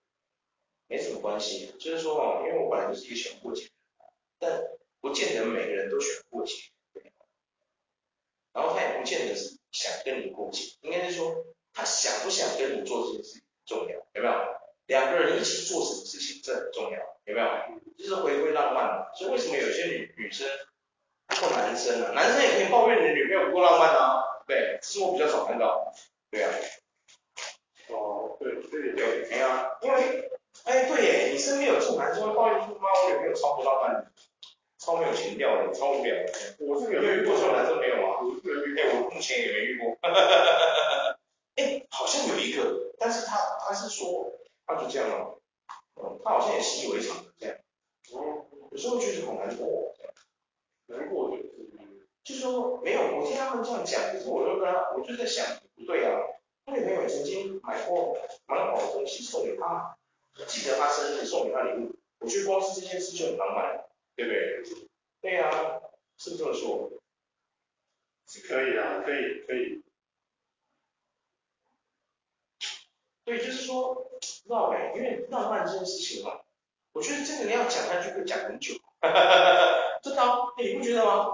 没什么关系，就是说哦，因为我本来就是一个喜欢过节的人，但不见得每个人都喜欢过节，对，然后他也不见得是。想跟你过节，应该是说他想不想跟你做这件事情重要，有没有？两个人一起做什么事情，这很重要，有没有？就是回归浪漫嘛。所以为什么有些女女生或男生啊，男生也可以抱怨你女朋友不够浪漫啊？对，只是我比较少看到。对啊。哦，对，对对，没有啊，因为，哎，对耶，你身边有这种男生会抱怨说，妈，我女朋友超不浪漫。超没有情调的，超无聊的。我是没有遇过这种男生没有啊？我是没有，哎，我目前也没遇过。*laughs* 哎，好像有一个，但是他他是说，他就这样了。嗯，他好像也习以为常这样。哦。有时候觉得好难过。难过的。就是说没有，我听他们这样讲，可是我就跟他，我就在想，不对啊。他女朋友曾经买过蛮好的东西送给他，记得他生日送给他礼物，我觉得光是这件事就很浪漫。对不对？对呀、啊，是这么说，是可以啊，可以可以。对，就是说，不知道哎，因为浪漫这件事情嘛，我觉得这个你要讲下去会讲很久。哈哈哈哈真的、你不觉得吗？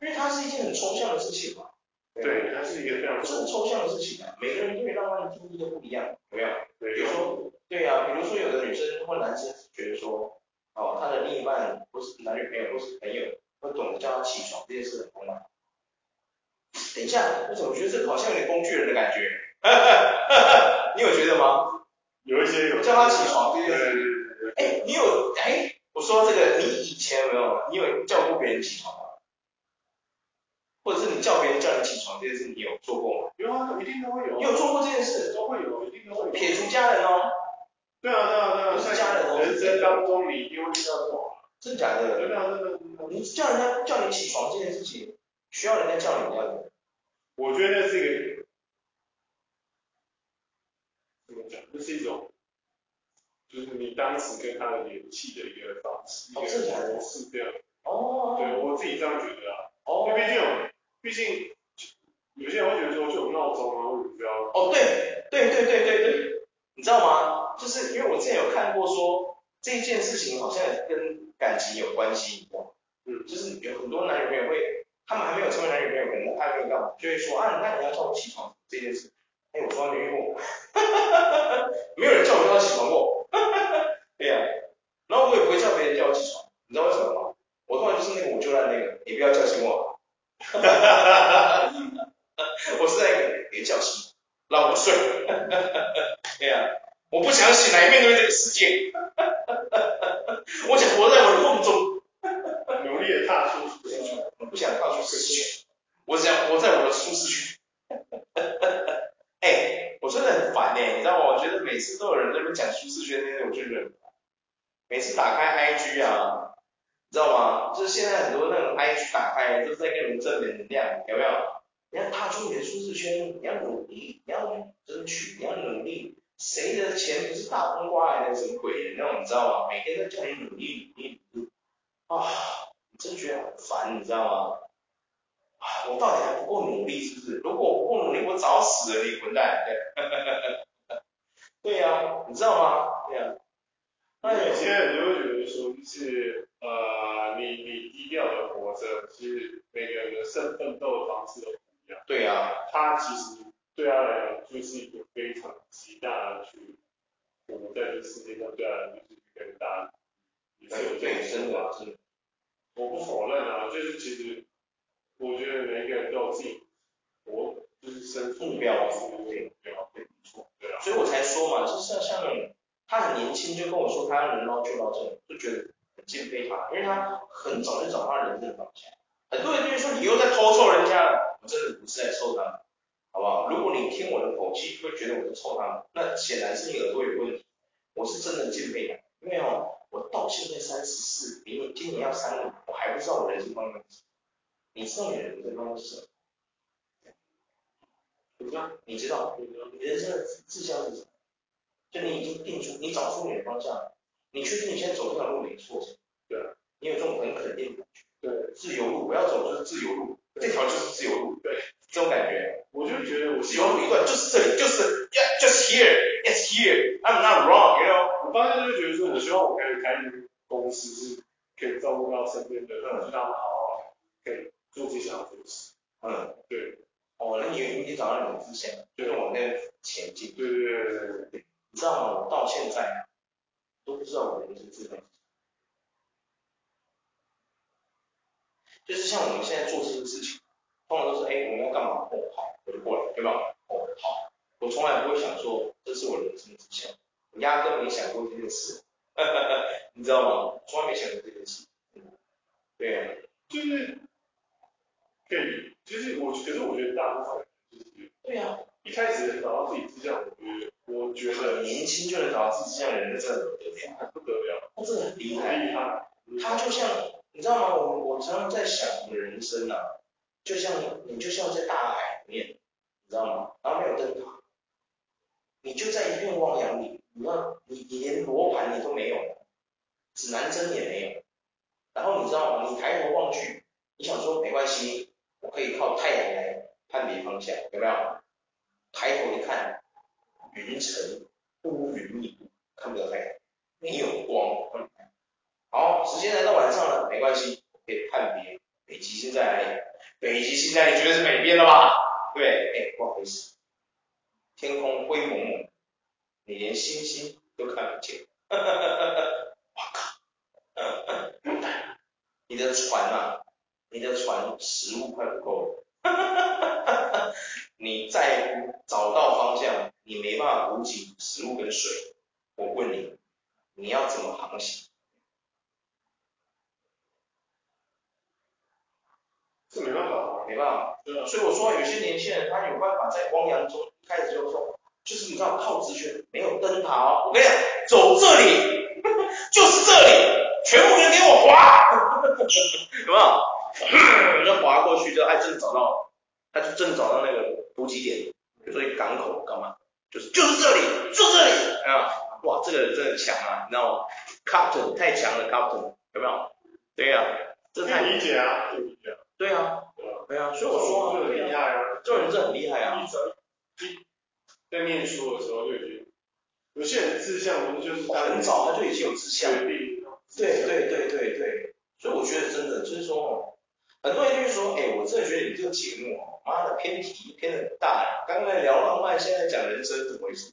因为它是一件很抽象的事情嘛。对，它是一个非常很抽象的事情啊。每个人对浪漫的定义都不一样，有没有？对。比如说，对、啊，比如说有的女生或男生觉得说。哦，他的另一半不是男女朋友，都是朋友，会懂得叫他起床，这件事很重要。等一下，我怎么觉得这个好像有点工具人的感觉？哈哈哈哈，你有觉得吗？有一些有。叫他起床这件事。对对对对。哎，你有哎，我说这个，你以前有没有？你有叫过别人起床吗？或者是你叫别人叫你起床这件事，你有做过吗？有啊，一定都会有。你有做过这件事？都会有，一定都会有。撇除家人哦。对啊对啊对啊，家人哦。人生当中你一定会遇到这种。真假的？真的真的。你叫人家叫你起床这件事情，需要人家叫你吗？我觉得那是一个，怎么讲？这是一种，就是你当时跟他的联系的一个方式，哦、一个模式这样。哦。对，我自己这样觉得啊。哦。因为毕竟，毕竟有些人会觉得说，就有闹钟啊，或者不要。哦，对，对对对对对，你知道吗？就是因为我之前有看过说，这一件事情好像跟。感情有关系，一样？嗯，就是有很多男女朋友会，他们还没有成为男女朋友，可能暧昧到，就会说啊，那你要叫我起床这件事。哎，我从来没遇过，哈哈哈哈没有人叫我叫他起床过，哈哈哈哈对呀、啊，然后我也不会叫别人叫我起床，你知道为什么吗？我通常就是那个我就烂那个，你不要叫醒我，*laughs* 哈哈哈哈我是那个别叫醒，让我睡，哈哈哈哈对呀、啊，我不想醒来面对这个世界。*laughs* 我想活在我的梦中，努力的踏出舒适圈。我不想踏出舒适圈，我想活在我的舒适圈。真的很烦哎，你知道吗？我觉得每次都有人在那边讲舒适圈那些，我就忍。每次打开 IG 啊，你知道吗？就是现在很多那种 IG 打开都是在给你们正能量，有没有？你要踏出你的舒适圈，你要努力，你要争取，你要努力。谁的钱不是大风刮来的？什么鬼的那种，你知道吗？每天都叫你努力努力努力啊！你真觉得很烦，你知道吗？我到底还不够努力，是不是？如果我不够努力，我早死了，你混蛋！*laughs* 对呀、啊，你知道吗？对呀、啊。那有些人就会觉得说，就是呃，你你低调的活着，其实每个人的生奋斗的方式都不一样。对呀、啊。他其实对他来讲，就是一个非常极大的去，我们在这世界上对他来讲就是一个大的。对对，真的真的。我不否认啊，就是其实，我觉得每一个人都有自己，我就是生目标，是不是？对，没错，对啊。所以我才说嘛，就是像像他很年轻就跟我说他能捞就捞这种，就觉得很敬佩他，因为他很早就找到人生方向。很多人就说你又在偷臭人家，我真的不是在臭他，好不好？如果你听我的口气会觉得我在臭他，那显然是你耳朵有问题。我是真的敬佩他，因为哦。我到现在三十四，比你今年要三五，我还不知道我人生方向是什么。你知道你的人生方向是什么？你知道？你知道？你人生的志向是什么？就你已经定出，你找出你的方向了。你确定你现在走这条路没错？对。你有这种很肯定的感觉？对。自由路，我要走就是自由路，这条就是自由路。对。这种感觉，我就觉得我自由路一段就是这里，就是，yeah，just here，it's here，I'm not wrong，you know。我当时就觉得说，我希望我可以开公司，是可以照顾到身边的人，让他们好好可以做自己想要做的事。嗯，对。哦，那你你找到你的志向，就往那前进。对对对对对对。你知道吗？我到现在都不知道我的人生志向。就是像我们现在做这些事情，通常都是哎，我们要干嘛？哦，好，我就过来，对吧？哦，好，我从来不会想说，这是我人生志向。我压根没想过这件事，*laughs* 你知道吗？从来没想过这件事。对呀、啊，就是可以，就是我，可是我觉得大部分就是对呀、啊，一开始找到自己志向，我觉得我觉得很年轻就能找到自己志向的人，真的不得了，他真的很厉害。厉害。他就像，你知道吗？我我常常在想，我的人生啊，就像你就像在大海里面，你知道吗？然后没有灯塔，你就在一片汪洋里。你要你你连罗盘你都没有，指南针也没有，然后你知道吗？你抬头望去，你想说没关系，我可以靠太阳来判别方向，有没有？抬头一看，云层乌云密布，看不到太阳，没有光。好，时间来到晚上了，没关系，我可以判别北极星在哪里？北极星在你绝对是北边了吧？对，哎，不好意思，天空灰蒙蒙。你连星星都看不见，哈哈哈哈哈！我靠，*laughs* 你的船啊，你的船食物快不够了！*laughs* 你在找到方向，你没办法补给食物跟水，我问你，你要怎么航行？这没办法，没办法。对啊。所以我说，有些年轻人他有办法在汪洋中一开始就说。就是你知道靠直觉，没有灯塔哦。我跟你讲，走这里，*laughs* 就是这里，全部人给我滑，*laughs* 有没有？就滑过去，就哎，正找到了，他就正找到那个补给点，比如说一个港口干嘛，就是就是这里，就这里啊！哇，这个人真的强啊，你知道吗？Captain 太强了，Captain 有没有？对呀、啊，这太理解啊，对啊，对啊，所以我说很厉害啊，这种人真的很厉害啊。在念书的时候就已经，有些人志向不是就是很早他就已经有志向，对对对对对对，所以我觉得真的就是说哦，很多人就是说，哎，我真的觉得你这个节目，妈的偏题偏的很大，刚才聊浪漫，现在讲人生，怎么回事？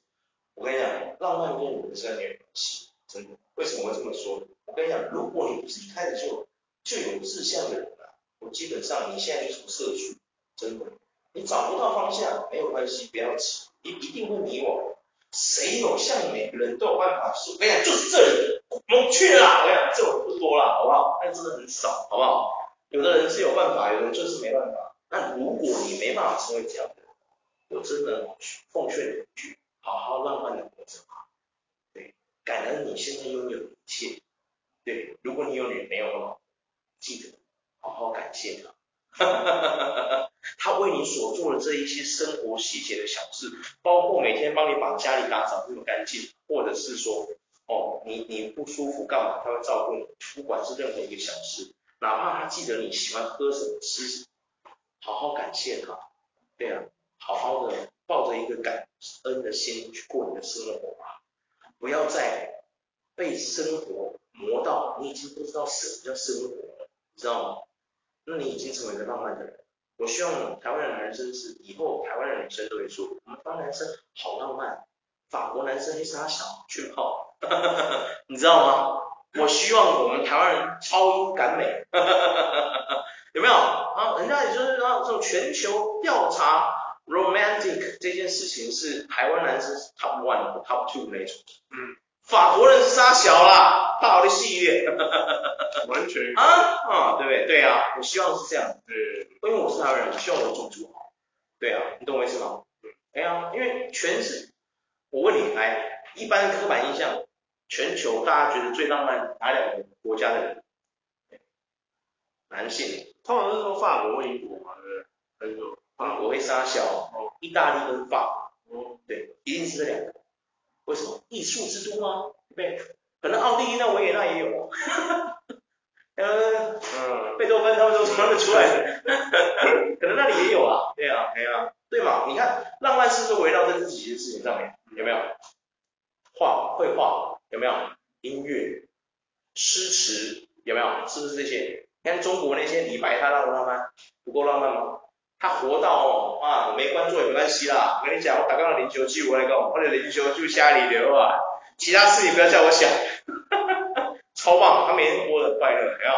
我跟你讲，浪漫跟人生没有关系，真的，为什么会这么说？我跟你讲，如果你不是一开始就就有志向的人啊，我基本上你现在就是个社畜，真的，你找不到方向没有关系，不要急。你一定会迷惘，谁有像每个人都有办法说？我跟你讲，就是这里，我们去了。我跟你讲，这种不多了，好不好？但真的很少，好不好？有的人是有办法，有的人就是没办法。那如果你没办法成为这样的人，我真的奉劝你一句：好好浪漫的活着吧。对，感恩你现在拥有一切。对，如果你有女朋友的话，记得好好感谢她。哈哈哈哈哈。他为你所做的这一些生活细节的小事，包括每天帮你把家里打扫这么干净，或者是说，哦，你你不舒服干嘛，他会照顾你，不管是任何一个小事，哪怕他记得你喜欢喝什么吃什么，好好感谢他，对啊，好好的抱着一个感恩的心去过你的生活吧，不要再被生活磨到你已经不知道什么叫生活了，你知道吗？那你已经成为一个浪漫的人。我希望台湾的男生是以后台湾的女生都会说，我们台湾男生好浪漫，法国男生黑沙小去泡，*laughs* 你知道吗？我希望我们台湾人超英赶美，*laughs* 有没有啊？人家也就是说这种全球调查 romantic 这件事情是台湾男生 top one top two 那种，嗯，法国人是沙小啦，大的系列，*laughs* 完全啊啊，对不对？对啊，我希望是这样，对。因为我是台湾人，我希望我种族好。对啊，你懂我意思吗？哎呀，因为全是，我问你，哎，一般刻板印象，全球大家觉得最浪漫哪两个国家的人？男性，通常是说法国或英国嘛，对不对？还有法国会撒小，哦，意大利跟法国，哦，对，一定是这两个。为什么？艺术之都吗？对，可能奥地利那维也纳也有。嗯 *laughs* 嗯，贝多芬他们都从那边出来的，*laughs* 可能那里也有啊，对啊，对啊，对嘛？你看，浪漫是不是围绕在这几件事情上面？有没有？画、绘画有没有？音乐、诗词有没有？是不是这些？你看中国那些李白，他浪不浪漫？不够浪漫吗？他活到哦啊，没关注也没关系啦。我跟你讲，我打刚刚篮球剧，我来讲，我的篮球就下里流啊，其他事你不要叫我想。*laughs* 超棒，他每天活得快乐，有没有？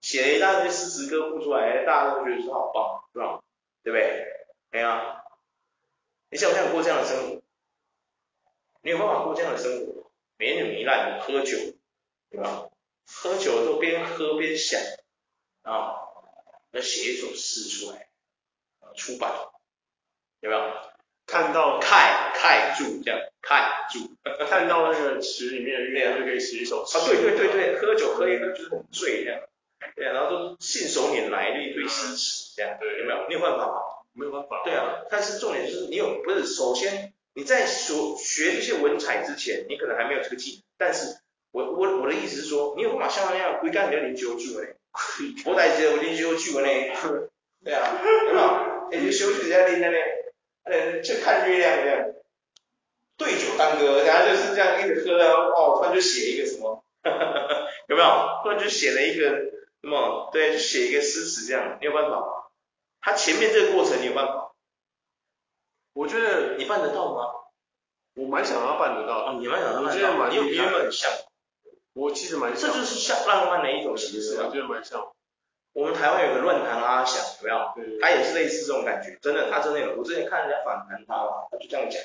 写了一大堆诗词歌赋出来，大家都觉得说好棒，是吧？对不对？没有？你想不想过这样的生活？你有办法过这样的生活？美女糜烂，喝酒，对吧？喝酒的时候边喝边想啊，要写一首诗出来，出版，有没有？看到忾忾住这样，忾住，看到那个池里面的月亮就可以写一首诗。*laughs* 啊，对对对对，*laughs* 喝酒喝一喝就是很醉这样，对啊，然后都信手拈来的一堆诗词这样，对，有没有？你有办法吗？没有办法。对啊，但是重点就是你有，不是，首先你在所学这些文采之前，你可能还没有这个技能，但是我我我的意思是说，你有办法像他那样归干你的零九句文嘞，*laughs* 我带着我零九句文嘞，*laughs* 对啊，有没有？哎，你休息一下，你那边。呃，就看月亮这样，对酒当歌，然后就是这样一直喝，然后哦，突然就写一个什么，*laughs* 有没有？突然就写了一个什么？对，就写一个诗词这样，你有办法吗？他前面这个过程你有办法？我觉得你办得到吗？我蛮想要办得到。啊，你蛮想要办得到。我觉得蛮，你有没有很像？我其实蛮像。这就是像浪漫的一种形式啊。我觉得蛮像。我们台湾有个论坛阿翔，有没有？对对对，他也是类似这种感觉，真的，他真的有。我之前看人家访谈他嘛，他就这样讲，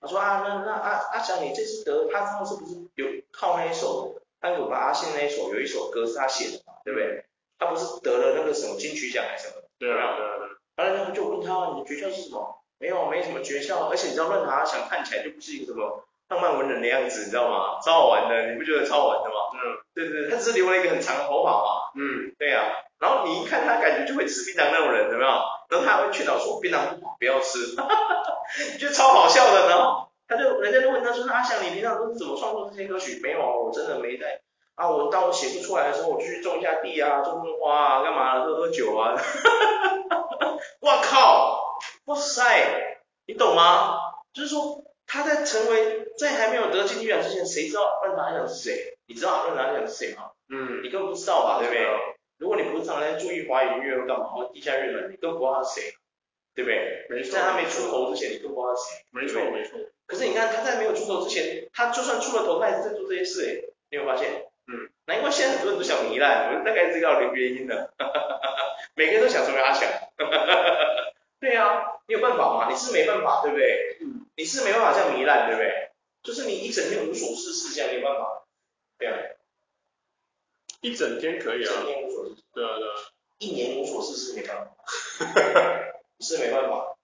他说啊，那那阿阿翔，你这次得，他上次不是有靠那一首《我把阿信》那一首，有一首歌是他写的嘛，对不对？他不是得了那个什么金曲奖还是什么？对啊，对啊，对啊。然后就问他，你的诀窍是什么？没有，没什么诀窍，而且你知道论坛阿翔看起来就不是一个什么浪漫文人的样子，你知道吗？超好玩的，你不觉得超好玩的吗？嗯，对对对，他只是留了一个很长的头发嘛。嗯，对啊。然后你一看他，感觉就会吃槟榔那种人，有没有？然后他还会劝导说槟榔不好，不要吃，哈哈哈，就超好笑的。然后他就人家就问他说：“那阿翔，你平常都是怎么创作这些歌曲？”没有啊，我真的没在啊。我当我写不出来的时候，我就去种一下地啊，种种花啊，干嘛喝喝酒啊。哈哈哈！*laughs* 哇靠！哇塞！你懂吗？就是说他在成为在还没有得金曲奖之前，谁知道论坛阿翔是谁？你知道论坛阿翔是谁吗？嗯，你根本不知道吧？对不对？如果你不是常常在注意华语音乐或干嘛，或地下乐团，你更不知道他是谁，对不对？没错。在他没出头之前，你更不知道他是谁。没错，没错。可是你看他在没有出头之前，他就算出了头，他也是在做这些事哎，你有发现？嗯。难怪现在很多人都想糜烂，我大概知道原原因了。哈哈哈哈哈。每个人都想成为阿翔。*laughs* 对啊，你有办法吗？你是没办法，对不对？嗯。你是没办法这样糜烂，对不对？就是你一整天无所事事这样，没有办法。对啊。一整天可以啊。一整天无所事事。对啊对啊。一年无所事事没办法。是没办法。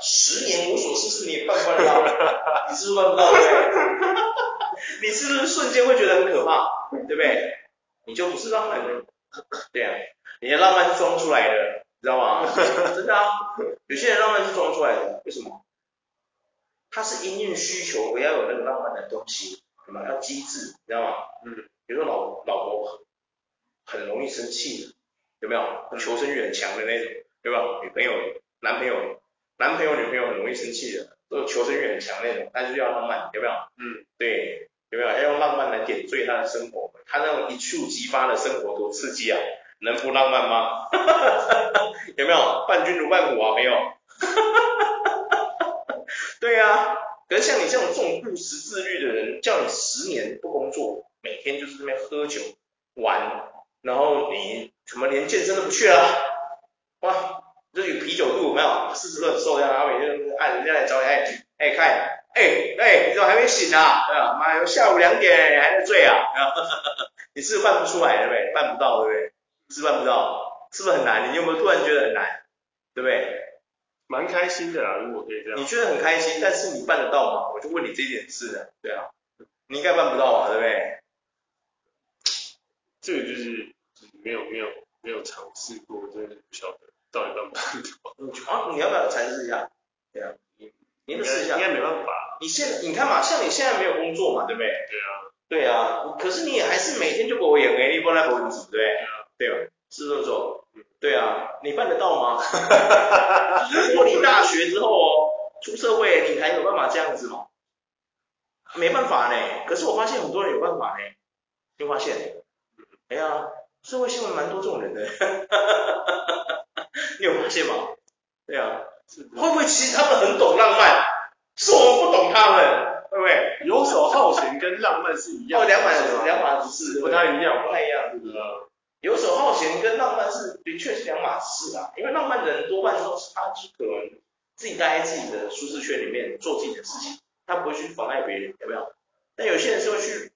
十年无所事事你也办不到。你是不是办不到？对不对？你是不是瞬间会觉得很可怕？对不对？你就不是浪漫的。对啊。你的浪漫是装出来的，你知道吗？*laughs* 真的啊。有些人浪漫是装出来的，为什么？他是因应需求，我要有那个浪漫的东西，什么要机智，你知道吗？嗯。比如说老老婆很容易生气，有没有？求生欲很强的那种，对吧？女朋友、男朋友、男朋友、女朋友很容易生气的，都求生欲很强那种，但是要浪漫，有没有？嗯，对，有没有？要用浪漫来点缀他的生活，他那种一触即发的生活多刺激啊！能不浪漫吗？*laughs* 有没有？伴君如伴虎啊？没有？*laughs* 对啊，可是像你这种这种不识自律的人，叫你十年不工作，每天就是这边喝酒玩，然后你怎么连健身都不去了？哇，这有啤酒肚有没有？四肢都很瘦，这样啊，每天按人家来找你，哎哎看，哎哎，你怎么还没醒啊？对吧？妈，下午两点还在醉啊？*laughs* 你是不是办不出来对不对？办不到对不对？是办不到，是不是很难？你有没有突然觉得很难？对不对？蛮开心的啦，如果可以这样。你觉得很开心，但是你办得到吗？我就问你这件事啊，对啊，你应该办不到吧，对不对？这个就是没有没有没有尝试过，真的不晓得到底办不办得到。啊，你要不要尝试一下？对啊，你你试一下。应该没办法。你现你看嘛，像你现在没有工作嘛，对不对？对啊。对啊，可是你也还是每天就给我演 A 你不来播音组，对对啊？是这么说，对啊，你办得到吗？*laughs* 如果你大学之后哦，出社会，你还有办法这样子吗？没办法呢。可是我发现很多人有办法呢。你发现？哎呀，社会新闻蛮多这种人的。*laughs* 你有发现吗？对啊。会不会其实他们很懂浪漫，是我们不懂他们？会不会？游手好闲跟浪漫是一样的。哦，两码两码子事，不太一样，不太一样？游手好闲跟浪漫是的确是两码事啊，因为浪漫的人多半都是他只可能自己待在自己的舒适圈里面做自己的事情，他不会去妨碍别人，有没有？但有些人是会去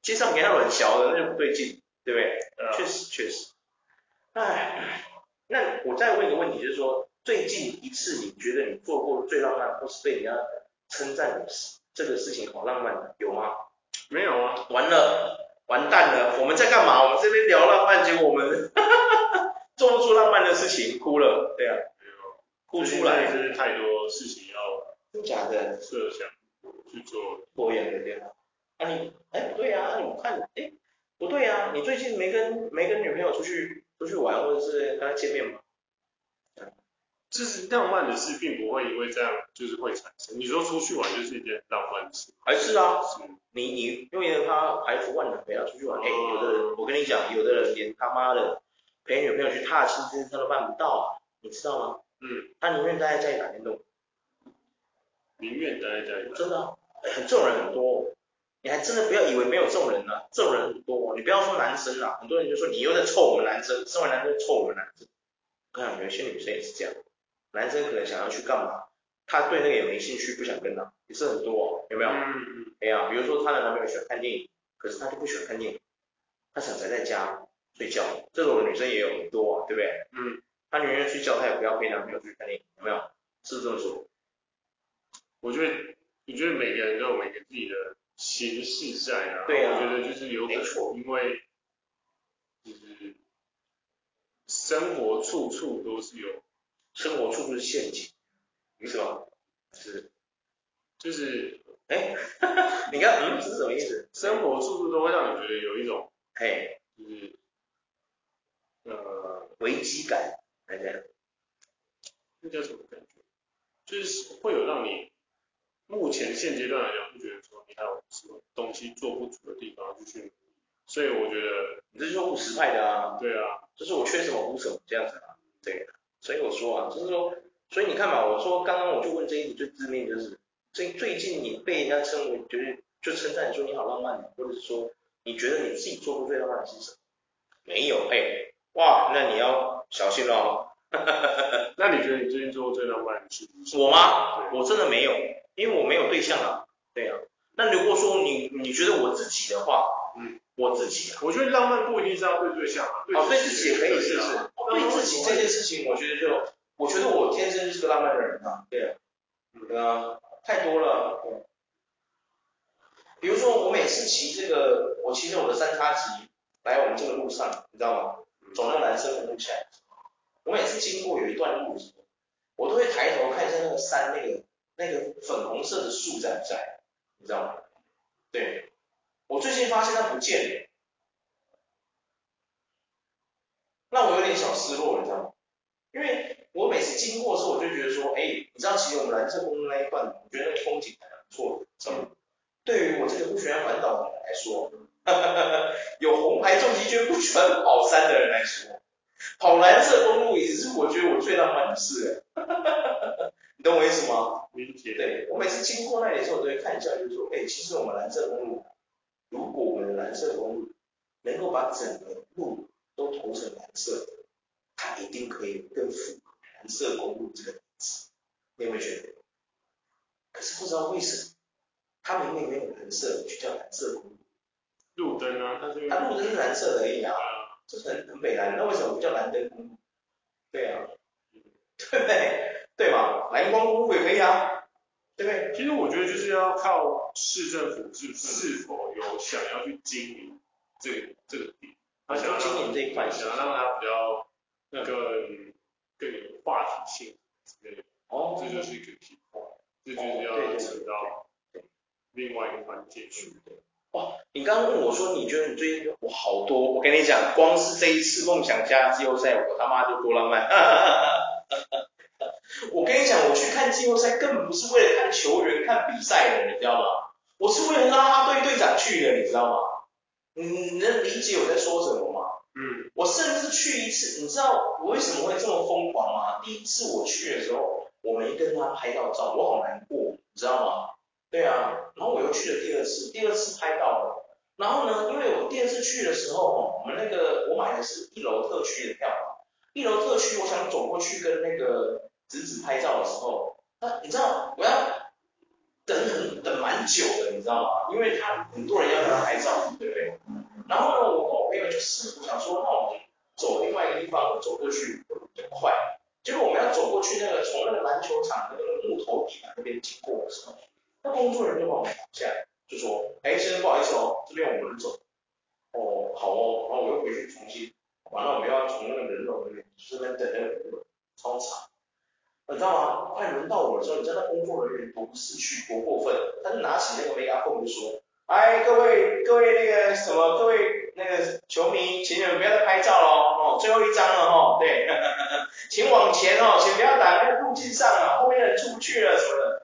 街上给他乱嚼的，那就不对劲，对不对？嗯、确实确实。哎，那我再问一个问题，就是说最近一次你觉得你做过最浪漫，或是被人家称赞的这个事情好浪漫的，有吗？没有啊，完了。完蛋了，我们在干嘛？我们这边聊浪漫，结果我们哈哈哈做不出浪漫的事情，哭了，对啊，哭出来，就是太多事情要，真假的，设想去做，拖延的？对啊，啊你，哎不对啊，啊你看，哎不对啊，你最近没跟没跟女朋友出去出去玩，或者是跟她见面吗？就是浪漫的事，并不会因为这样就是会产生。你说出去玩就是一件浪漫的事，还是啊？是你你因为他排除万难陪他出去玩，哎、嗯，有的人我跟你讲，有的人连他妈的陪女朋友去踏青这件事都办不到啊，你知道吗？嗯。他宁愿待在家里打电动。宁愿待在家里。真的、啊，很这种人很多，你还真的不要以为没有这种人啊，这种人很多。你不要说男生啊，很多人就说你又在臭我们男生，身为男生臭我们男生。我看有些女生也是这样。男生可能想要去干嘛，他对那个也没兴趣，不想跟他，也是很多、哦，有没有？嗯嗯。哎呀，比如说他的男朋友喜欢看电影，可是他就不喜欢看电影，他想宅在家睡觉，这种女生也有很多、啊，对不对？嗯。他宁愿睡觉，他也不要陪男朋友去看电影，有没有？是这么说。我觉得，我觉得每个人都有每个自己的形式在啊。对啊。我觉得就是有点错，因为就是生活处处都是有。生活处处是陷阱，你什么？是，就是，哎，*laughs* 你看，嗯，这是什么意思？生活处处都会让你觉得有一种，嘿，就是，呃，危机感，还是，那叫什么感觉？就是会有让你目前现阶段来讲，不觉得说你还有什么东西做不足的地方，就去，所以我觉得你这就是务实派的啊，对啊，就是我缺什么补什么这样子啊，对。所以我说啊，就是说，所以你看嘛，我说刚刚我就问这一题最致命就是，最最近你被人家称为就是就称赞你说你好浪漫，或者是说你觉得你自己做过最浪漫的是什么？没有，哎，哇，那你要小心喽。*laughs* 那你觉得你最近做过最浪漫的事情？我吗？我真的没有，因为我没有对象啊。对啊。那如果说你你觉得我自己的话，嗯，我自己啊，我觉得浪漫不一定是要对对象啊，哦，对自己也可以，是不是？对自己这件事情，我觉得就，我觉得我天生就是个浪漫的人啊，对啊，太多了，对。比如说我每次骑这个，我骑着我的三叉戟来我们这个路上，你知道吗？走那个南深的路线，我每次经过有一段路我都会抬头看一下那个山，那个那个粉红色的树在不在，你知道吗？对，我最近发现它不见了。那我有点小失落，你知道吗？因为我每次经过的时候，我就觉得说，哎，你知道，其实我们蓝色公路那一段，我觉得那个风景还不错的。怎么？对于我这个不喜欢环岛的人来说，哈哈哈，有红牌重机却不喜欢跑山的人来说，跑蓝色公路也是我觉得我最浪漫的事。哈哈哈，你懂我意思吗？理解。对，我每次经过那里的时候，我都会看一下，就是说，哎，其实我们蓝色公路，如果我们的蓝色公路能够把整个路都涂成蓝色的。它一定可以更符合蓝色公路这个名字，你有没有觉得？可是不知道为什么，它明明没有蓝色，就叫蓝色公路。路灯啊，它路灯是蓝色的而已啊，这是很很北蓝，那为什么不叫蓝灯公路？对啊，对不对？对嘛，蓝光公路也可以啊，对不对？其实我觉得就是要靠市政府是是否有想要去经营这个这个点，他想要经营这一块，想要让它比较。更更有话题性之类的，哦，这就是一个情况，这就是要扯到另外一个环节去。哇，你刚刚问我说，你觉得你最近我好多，我跟你讲，光是这一次梦想家季后赛，我他妈就多浪漫。我跟你讲，我去看季后赛根本不是为了看球员、看比赛的，你知道吗？我是为了拉拉队队长去的，你知道吗？你能理解我在说什么吗？嗯，我甚至去一次，你知道我为什么会这么疯狂吗？第一次我去的时候，我没跟他拍到照，我好难过，你知道吗？对啊，然后我又去了第二次，第二次拍到了，然后呢，因为我第二次去的时候，我们那个我买的是一楼特区的票，一楼特区，我想走过去跟那个子子拍照的时候，他你知道我要等很等蛮久的，你知道吗？因为他很多人要跟他拍照，对不对？然后呢，我跟我朋友就试图想说，那我们走另外一个地方走过去会比较快。结果我们要走过去那个从那个篮球场那个木头地板那边经过的时候，那工作人员就把我们拦下，就说：“哎，先生不好意思哦，这边我们走。”哦，好哦，然后我又回去重新，完了我们要从那个人龙那边，就是那边等那个人龙超长。你知道吗？快轮到我的时候，你知道那工作人员多不识趣，多过分？他就拿起那个 megaphone 就说。哎，各位各位那个什么，各位那个球迷，请你们不要再拍照了哦，最后一张了哦，对，呵 *laughs* 呵请往前哦，请不要挡在路径上啊，后面的人出不去了什么的。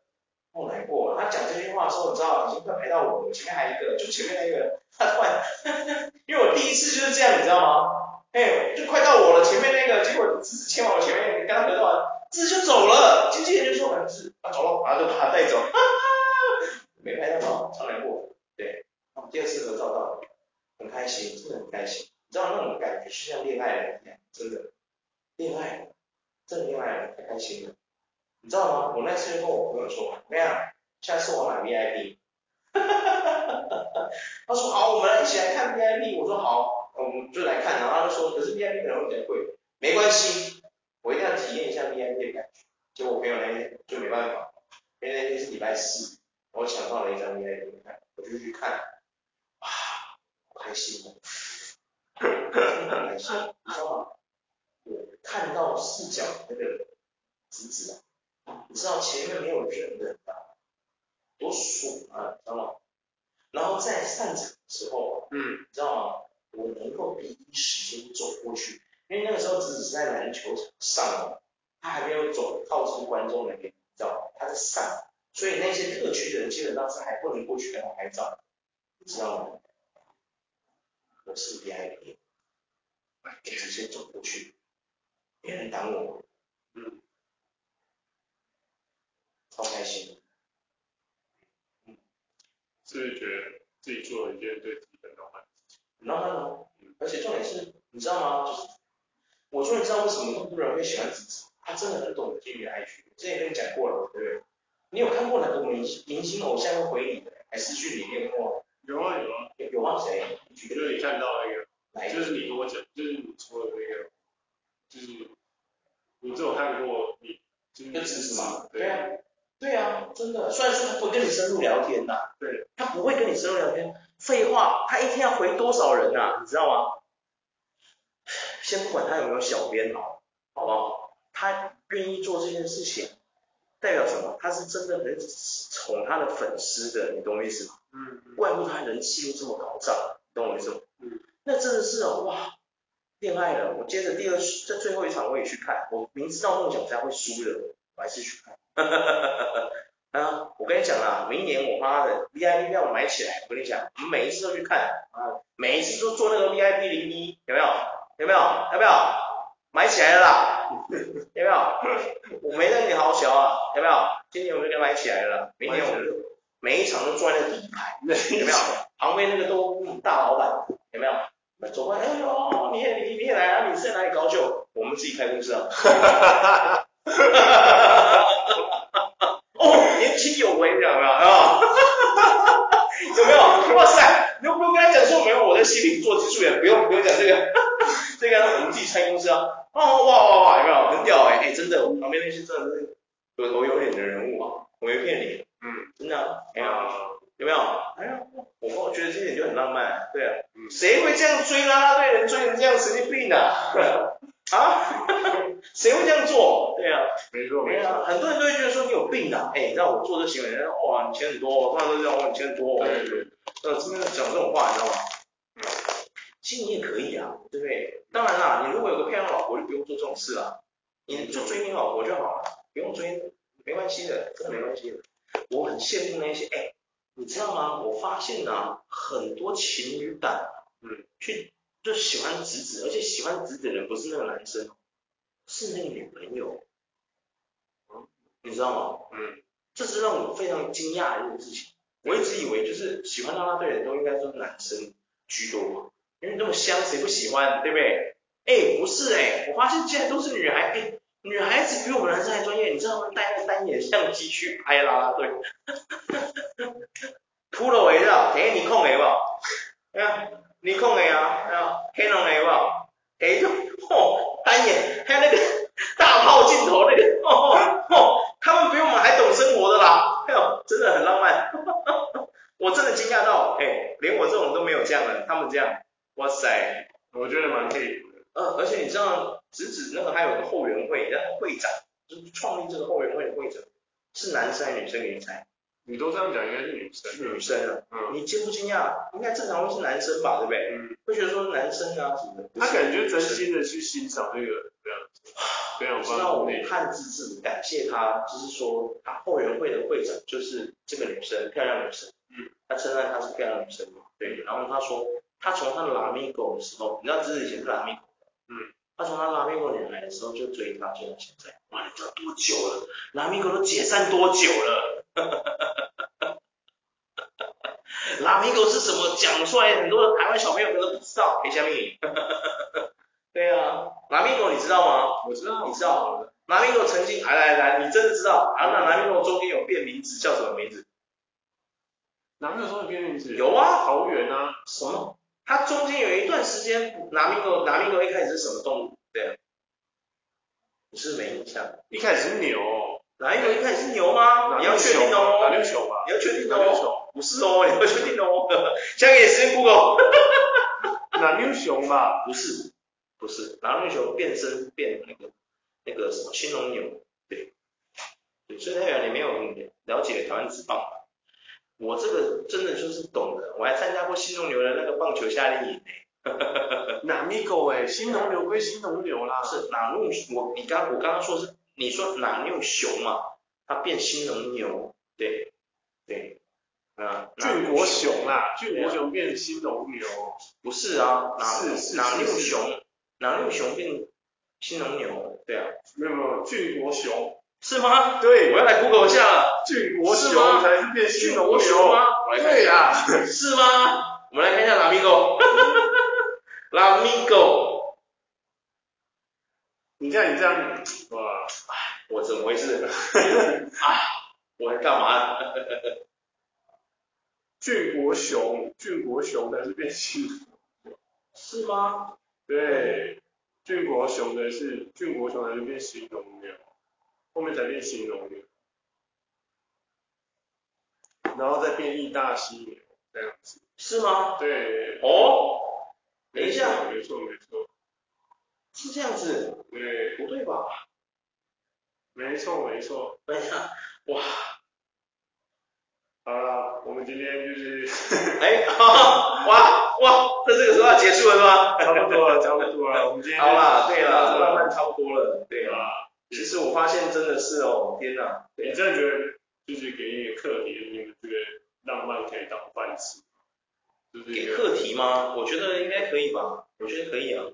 我难过，他讲这句话的时候，你知道已经快排到我了，前面还有一个，就前面那个，他突然，*laughs* 因为我第一次就是这样，你知道吗？哎，就支持嘛？对啊，对啊，真的。虽然说他不会跟你深入聊天呐，对，他不会跟你深入聊天。废话，他一天要回多少人呐？你知道吗？先不管他有没有小编哦，好不好？他愿意做这件事情。代表什么？他是真的很宠他的粉丝的，你懂我意思吗？嗯，怪不得他人气又这么高涨，懂我意思吗？嗯，那真的是哦，哇，恋爱了，我接着第二这最后一场我也去看，我明知道梦想家会输的，我还是去看。*laughs* 啊，我跟你讲啊，明年我妈的 VIP 票买起来，我跟你讲，我们每一次都去看啊，每一次都做那个 VIP 零一，有没有？有没有？要不要？买起来了啦，*laughs* 有没有？*laughs* 我没让你好小啊，有没有？今年我就给买起来了，明年我们就每一场都坐在那第一排，有没有？旁边那个都大老板，有没有？走过来，哎呦，你也你你也来啊？你是在哪里高就？我们自己开公司啊。哈哈哈哈哈哈！有，没有？啊，有没有？哇塞，你不用跟他讲说没有我在西里做技术员，不用不用讲这个，*laughs* 这个我们自己开公司啊。哦哇哇哇，有没有？很屌哎、欸，哎、欸、真的，我们旁边那些真的是有头有脸的人物啊，我没骗你，嗯，真的、啊，哎呀，有没有？哎呀，我我觉得这点就很浪漫，对啊，谁会这样追啦啦队人追成这样神经病的啊？对啊，*laughs* 谁会这样做？对啊，没错没错，很多人都会觉得说你有病啊，哎、欸，你知道我做这行为，哇你钱很多，通常都是讲哇你钱很多，对对对，呃，真的讲这种话，你知道吗？其实你也可以啊，对不对？当然啦，你如果有个漂亮老婆，就不用做这种事了，你就追你老婆就好了，不用追，没关系的，真的没关系的。我很羡慕那些，哎，你知道吗？我发现啊，很多情侣档，嗯，去就喜欢直子，而且喜欢直子的人不是那个男生，是那个女朋友，嗯，你知道吗？嗯，这是让我非常惊讶的一件事情。我一直以为就是喜欢拉拉队的人都应该都是男生居多嘛。因为那么香，谁不喜欢，对不对？哎，不是哎，我发现竟然都是女孩，哎，女孩子比我们男生还专业，你知道吗？带那个单眼相机去拍拉拉队，*laughs* 秃了围绕，哎，你控的好不好？*laughs* 你控的啊，哎呀，黑龙的好不好？哎，就哦，单眼，还有那个 *laughs* 大炮镜头那个，哦哦，他们比我们还懂生活的啦，哎呦，真的很浪漫，*laughs* 我真的惊讶到，哎，连我这种都没有这样的，他们这样。哇塞，我觉得蛮佩服的。呃，而且你知道，直指那个还有个后援会，那个会长就是创立这个后援会的会长，是男生还是女生？给你猜？你都这样讲，应该是女生。女生啊，嗯。你惊不惊讶？应该正常会是男生吧，对不对？嗯。会觉得说男生啊什么的。他感觉真心的去欣赏那个这样子。非常棒。知道我看直子感谢他，就是说他后援会的会长就是这个女生，漂亮女生。嗯。他称赞她是漂亮女生嘛？对。然后他说。他从他的拉米狗的时候，你知道这是以前是拉米狗，嗯，他从他拉米狗女孩的时候就追她，追到现在，哇，你知道多久了？拉米狗都解散多久了？哈哈哈！拉米狗是什么？讲出来很多台湾小朋友可能都不知道。黑虾米？哈哈哈！对啊，拉米狗你知道吗？我知道，你知道？拉米狗曾经，来来来，你真的知道？啊，那拉米狗中间有变名字，叫什么名字？拉米狗中间变名字？有啊，桃园啊，什么？它中间有一段时间，拉米狗，拉米狗一开始是什么动物？对啊，你是不是没印象？一开始是牛，拿米狗一开始是牛吗？你要确定哦，拿牛熊吧？你要确定哦，不是哦，*laughs* 你要确定哦。*laughs* 现在给你时间 Google，*laughs* 拿牛熊吧？不是，不是，拿牛熊变身变那个那个什么青龙牛，对，对，所以代表你没有了解台湾职棒。我这个真的就是懂的，我还参加过新龙牛的那个棒球夏令营呢。*laughs* 哪米狗哎，新农牛归新农牛啦。是哪路？我你刚我刚刚说是你说哪牛熊嘛？它变新农牛，对对，啊，俊国熊啦，俊国熊变新农牛，不是啊，哪哪牛熊？哪牛熊变新农牛？对啊，没有没有，俊国熊。是吗？对，我要来 Google 一下了。俊国熊才是变新农牛吗？对呀，*laughs* 是吗？我们来看一下哪米狗。*laughs* 拉米狗，你看你这样，哇，我怎么回事？*laughs* 啊，我来干嘛？*laughs* 俊国雄，俊国雄的是变新农牛。是吗？对，俊国雄的是俊国雄的是变形容鸟。后面才变形容鸟，然后再变异大犀牛这样子，是吗？对。哦，等一下，没错没错，是这样子。对，不对吧？没错没错。等一下，哇，好了，我们今天就是，*laughs* 哎，哇 *laughs* 哇，在这个时候要结束了是吧？差不多了，差不多了，*laughs* 我们今天好啦，对了，浪漫差不多了，对啊。其实我发现真的是哦，天哪，你真的觉得就是给一个课题，你们觉得浪漫可以当饭吃？给课题吗？我觉得应该可以吧，我觉得可以啊。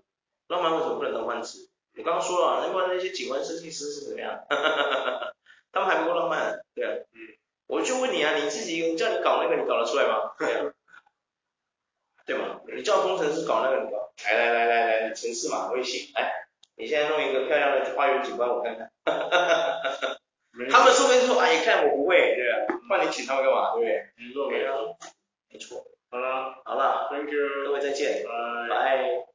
浪漫为什么不能当饭吃？我刚刚说了，那那些景观设计师是怎么样？*laughs* 他们还不够浪漫，对啊。嗯。我就问你啊，你自己叫你搞那个，你搞得出来吗？对啊。*laughs* 对吗？你叫工程师搞那个，你搞？来来来来来，城市嘛微信，来，你现在弄一个漂亮的花园景观，我看看。*laughs* 他们说不定说？哎，看我不会，对啊。不然你请他们干嘛？对不对？你说没有。好了，好了，thank you。各位再见，拜拜。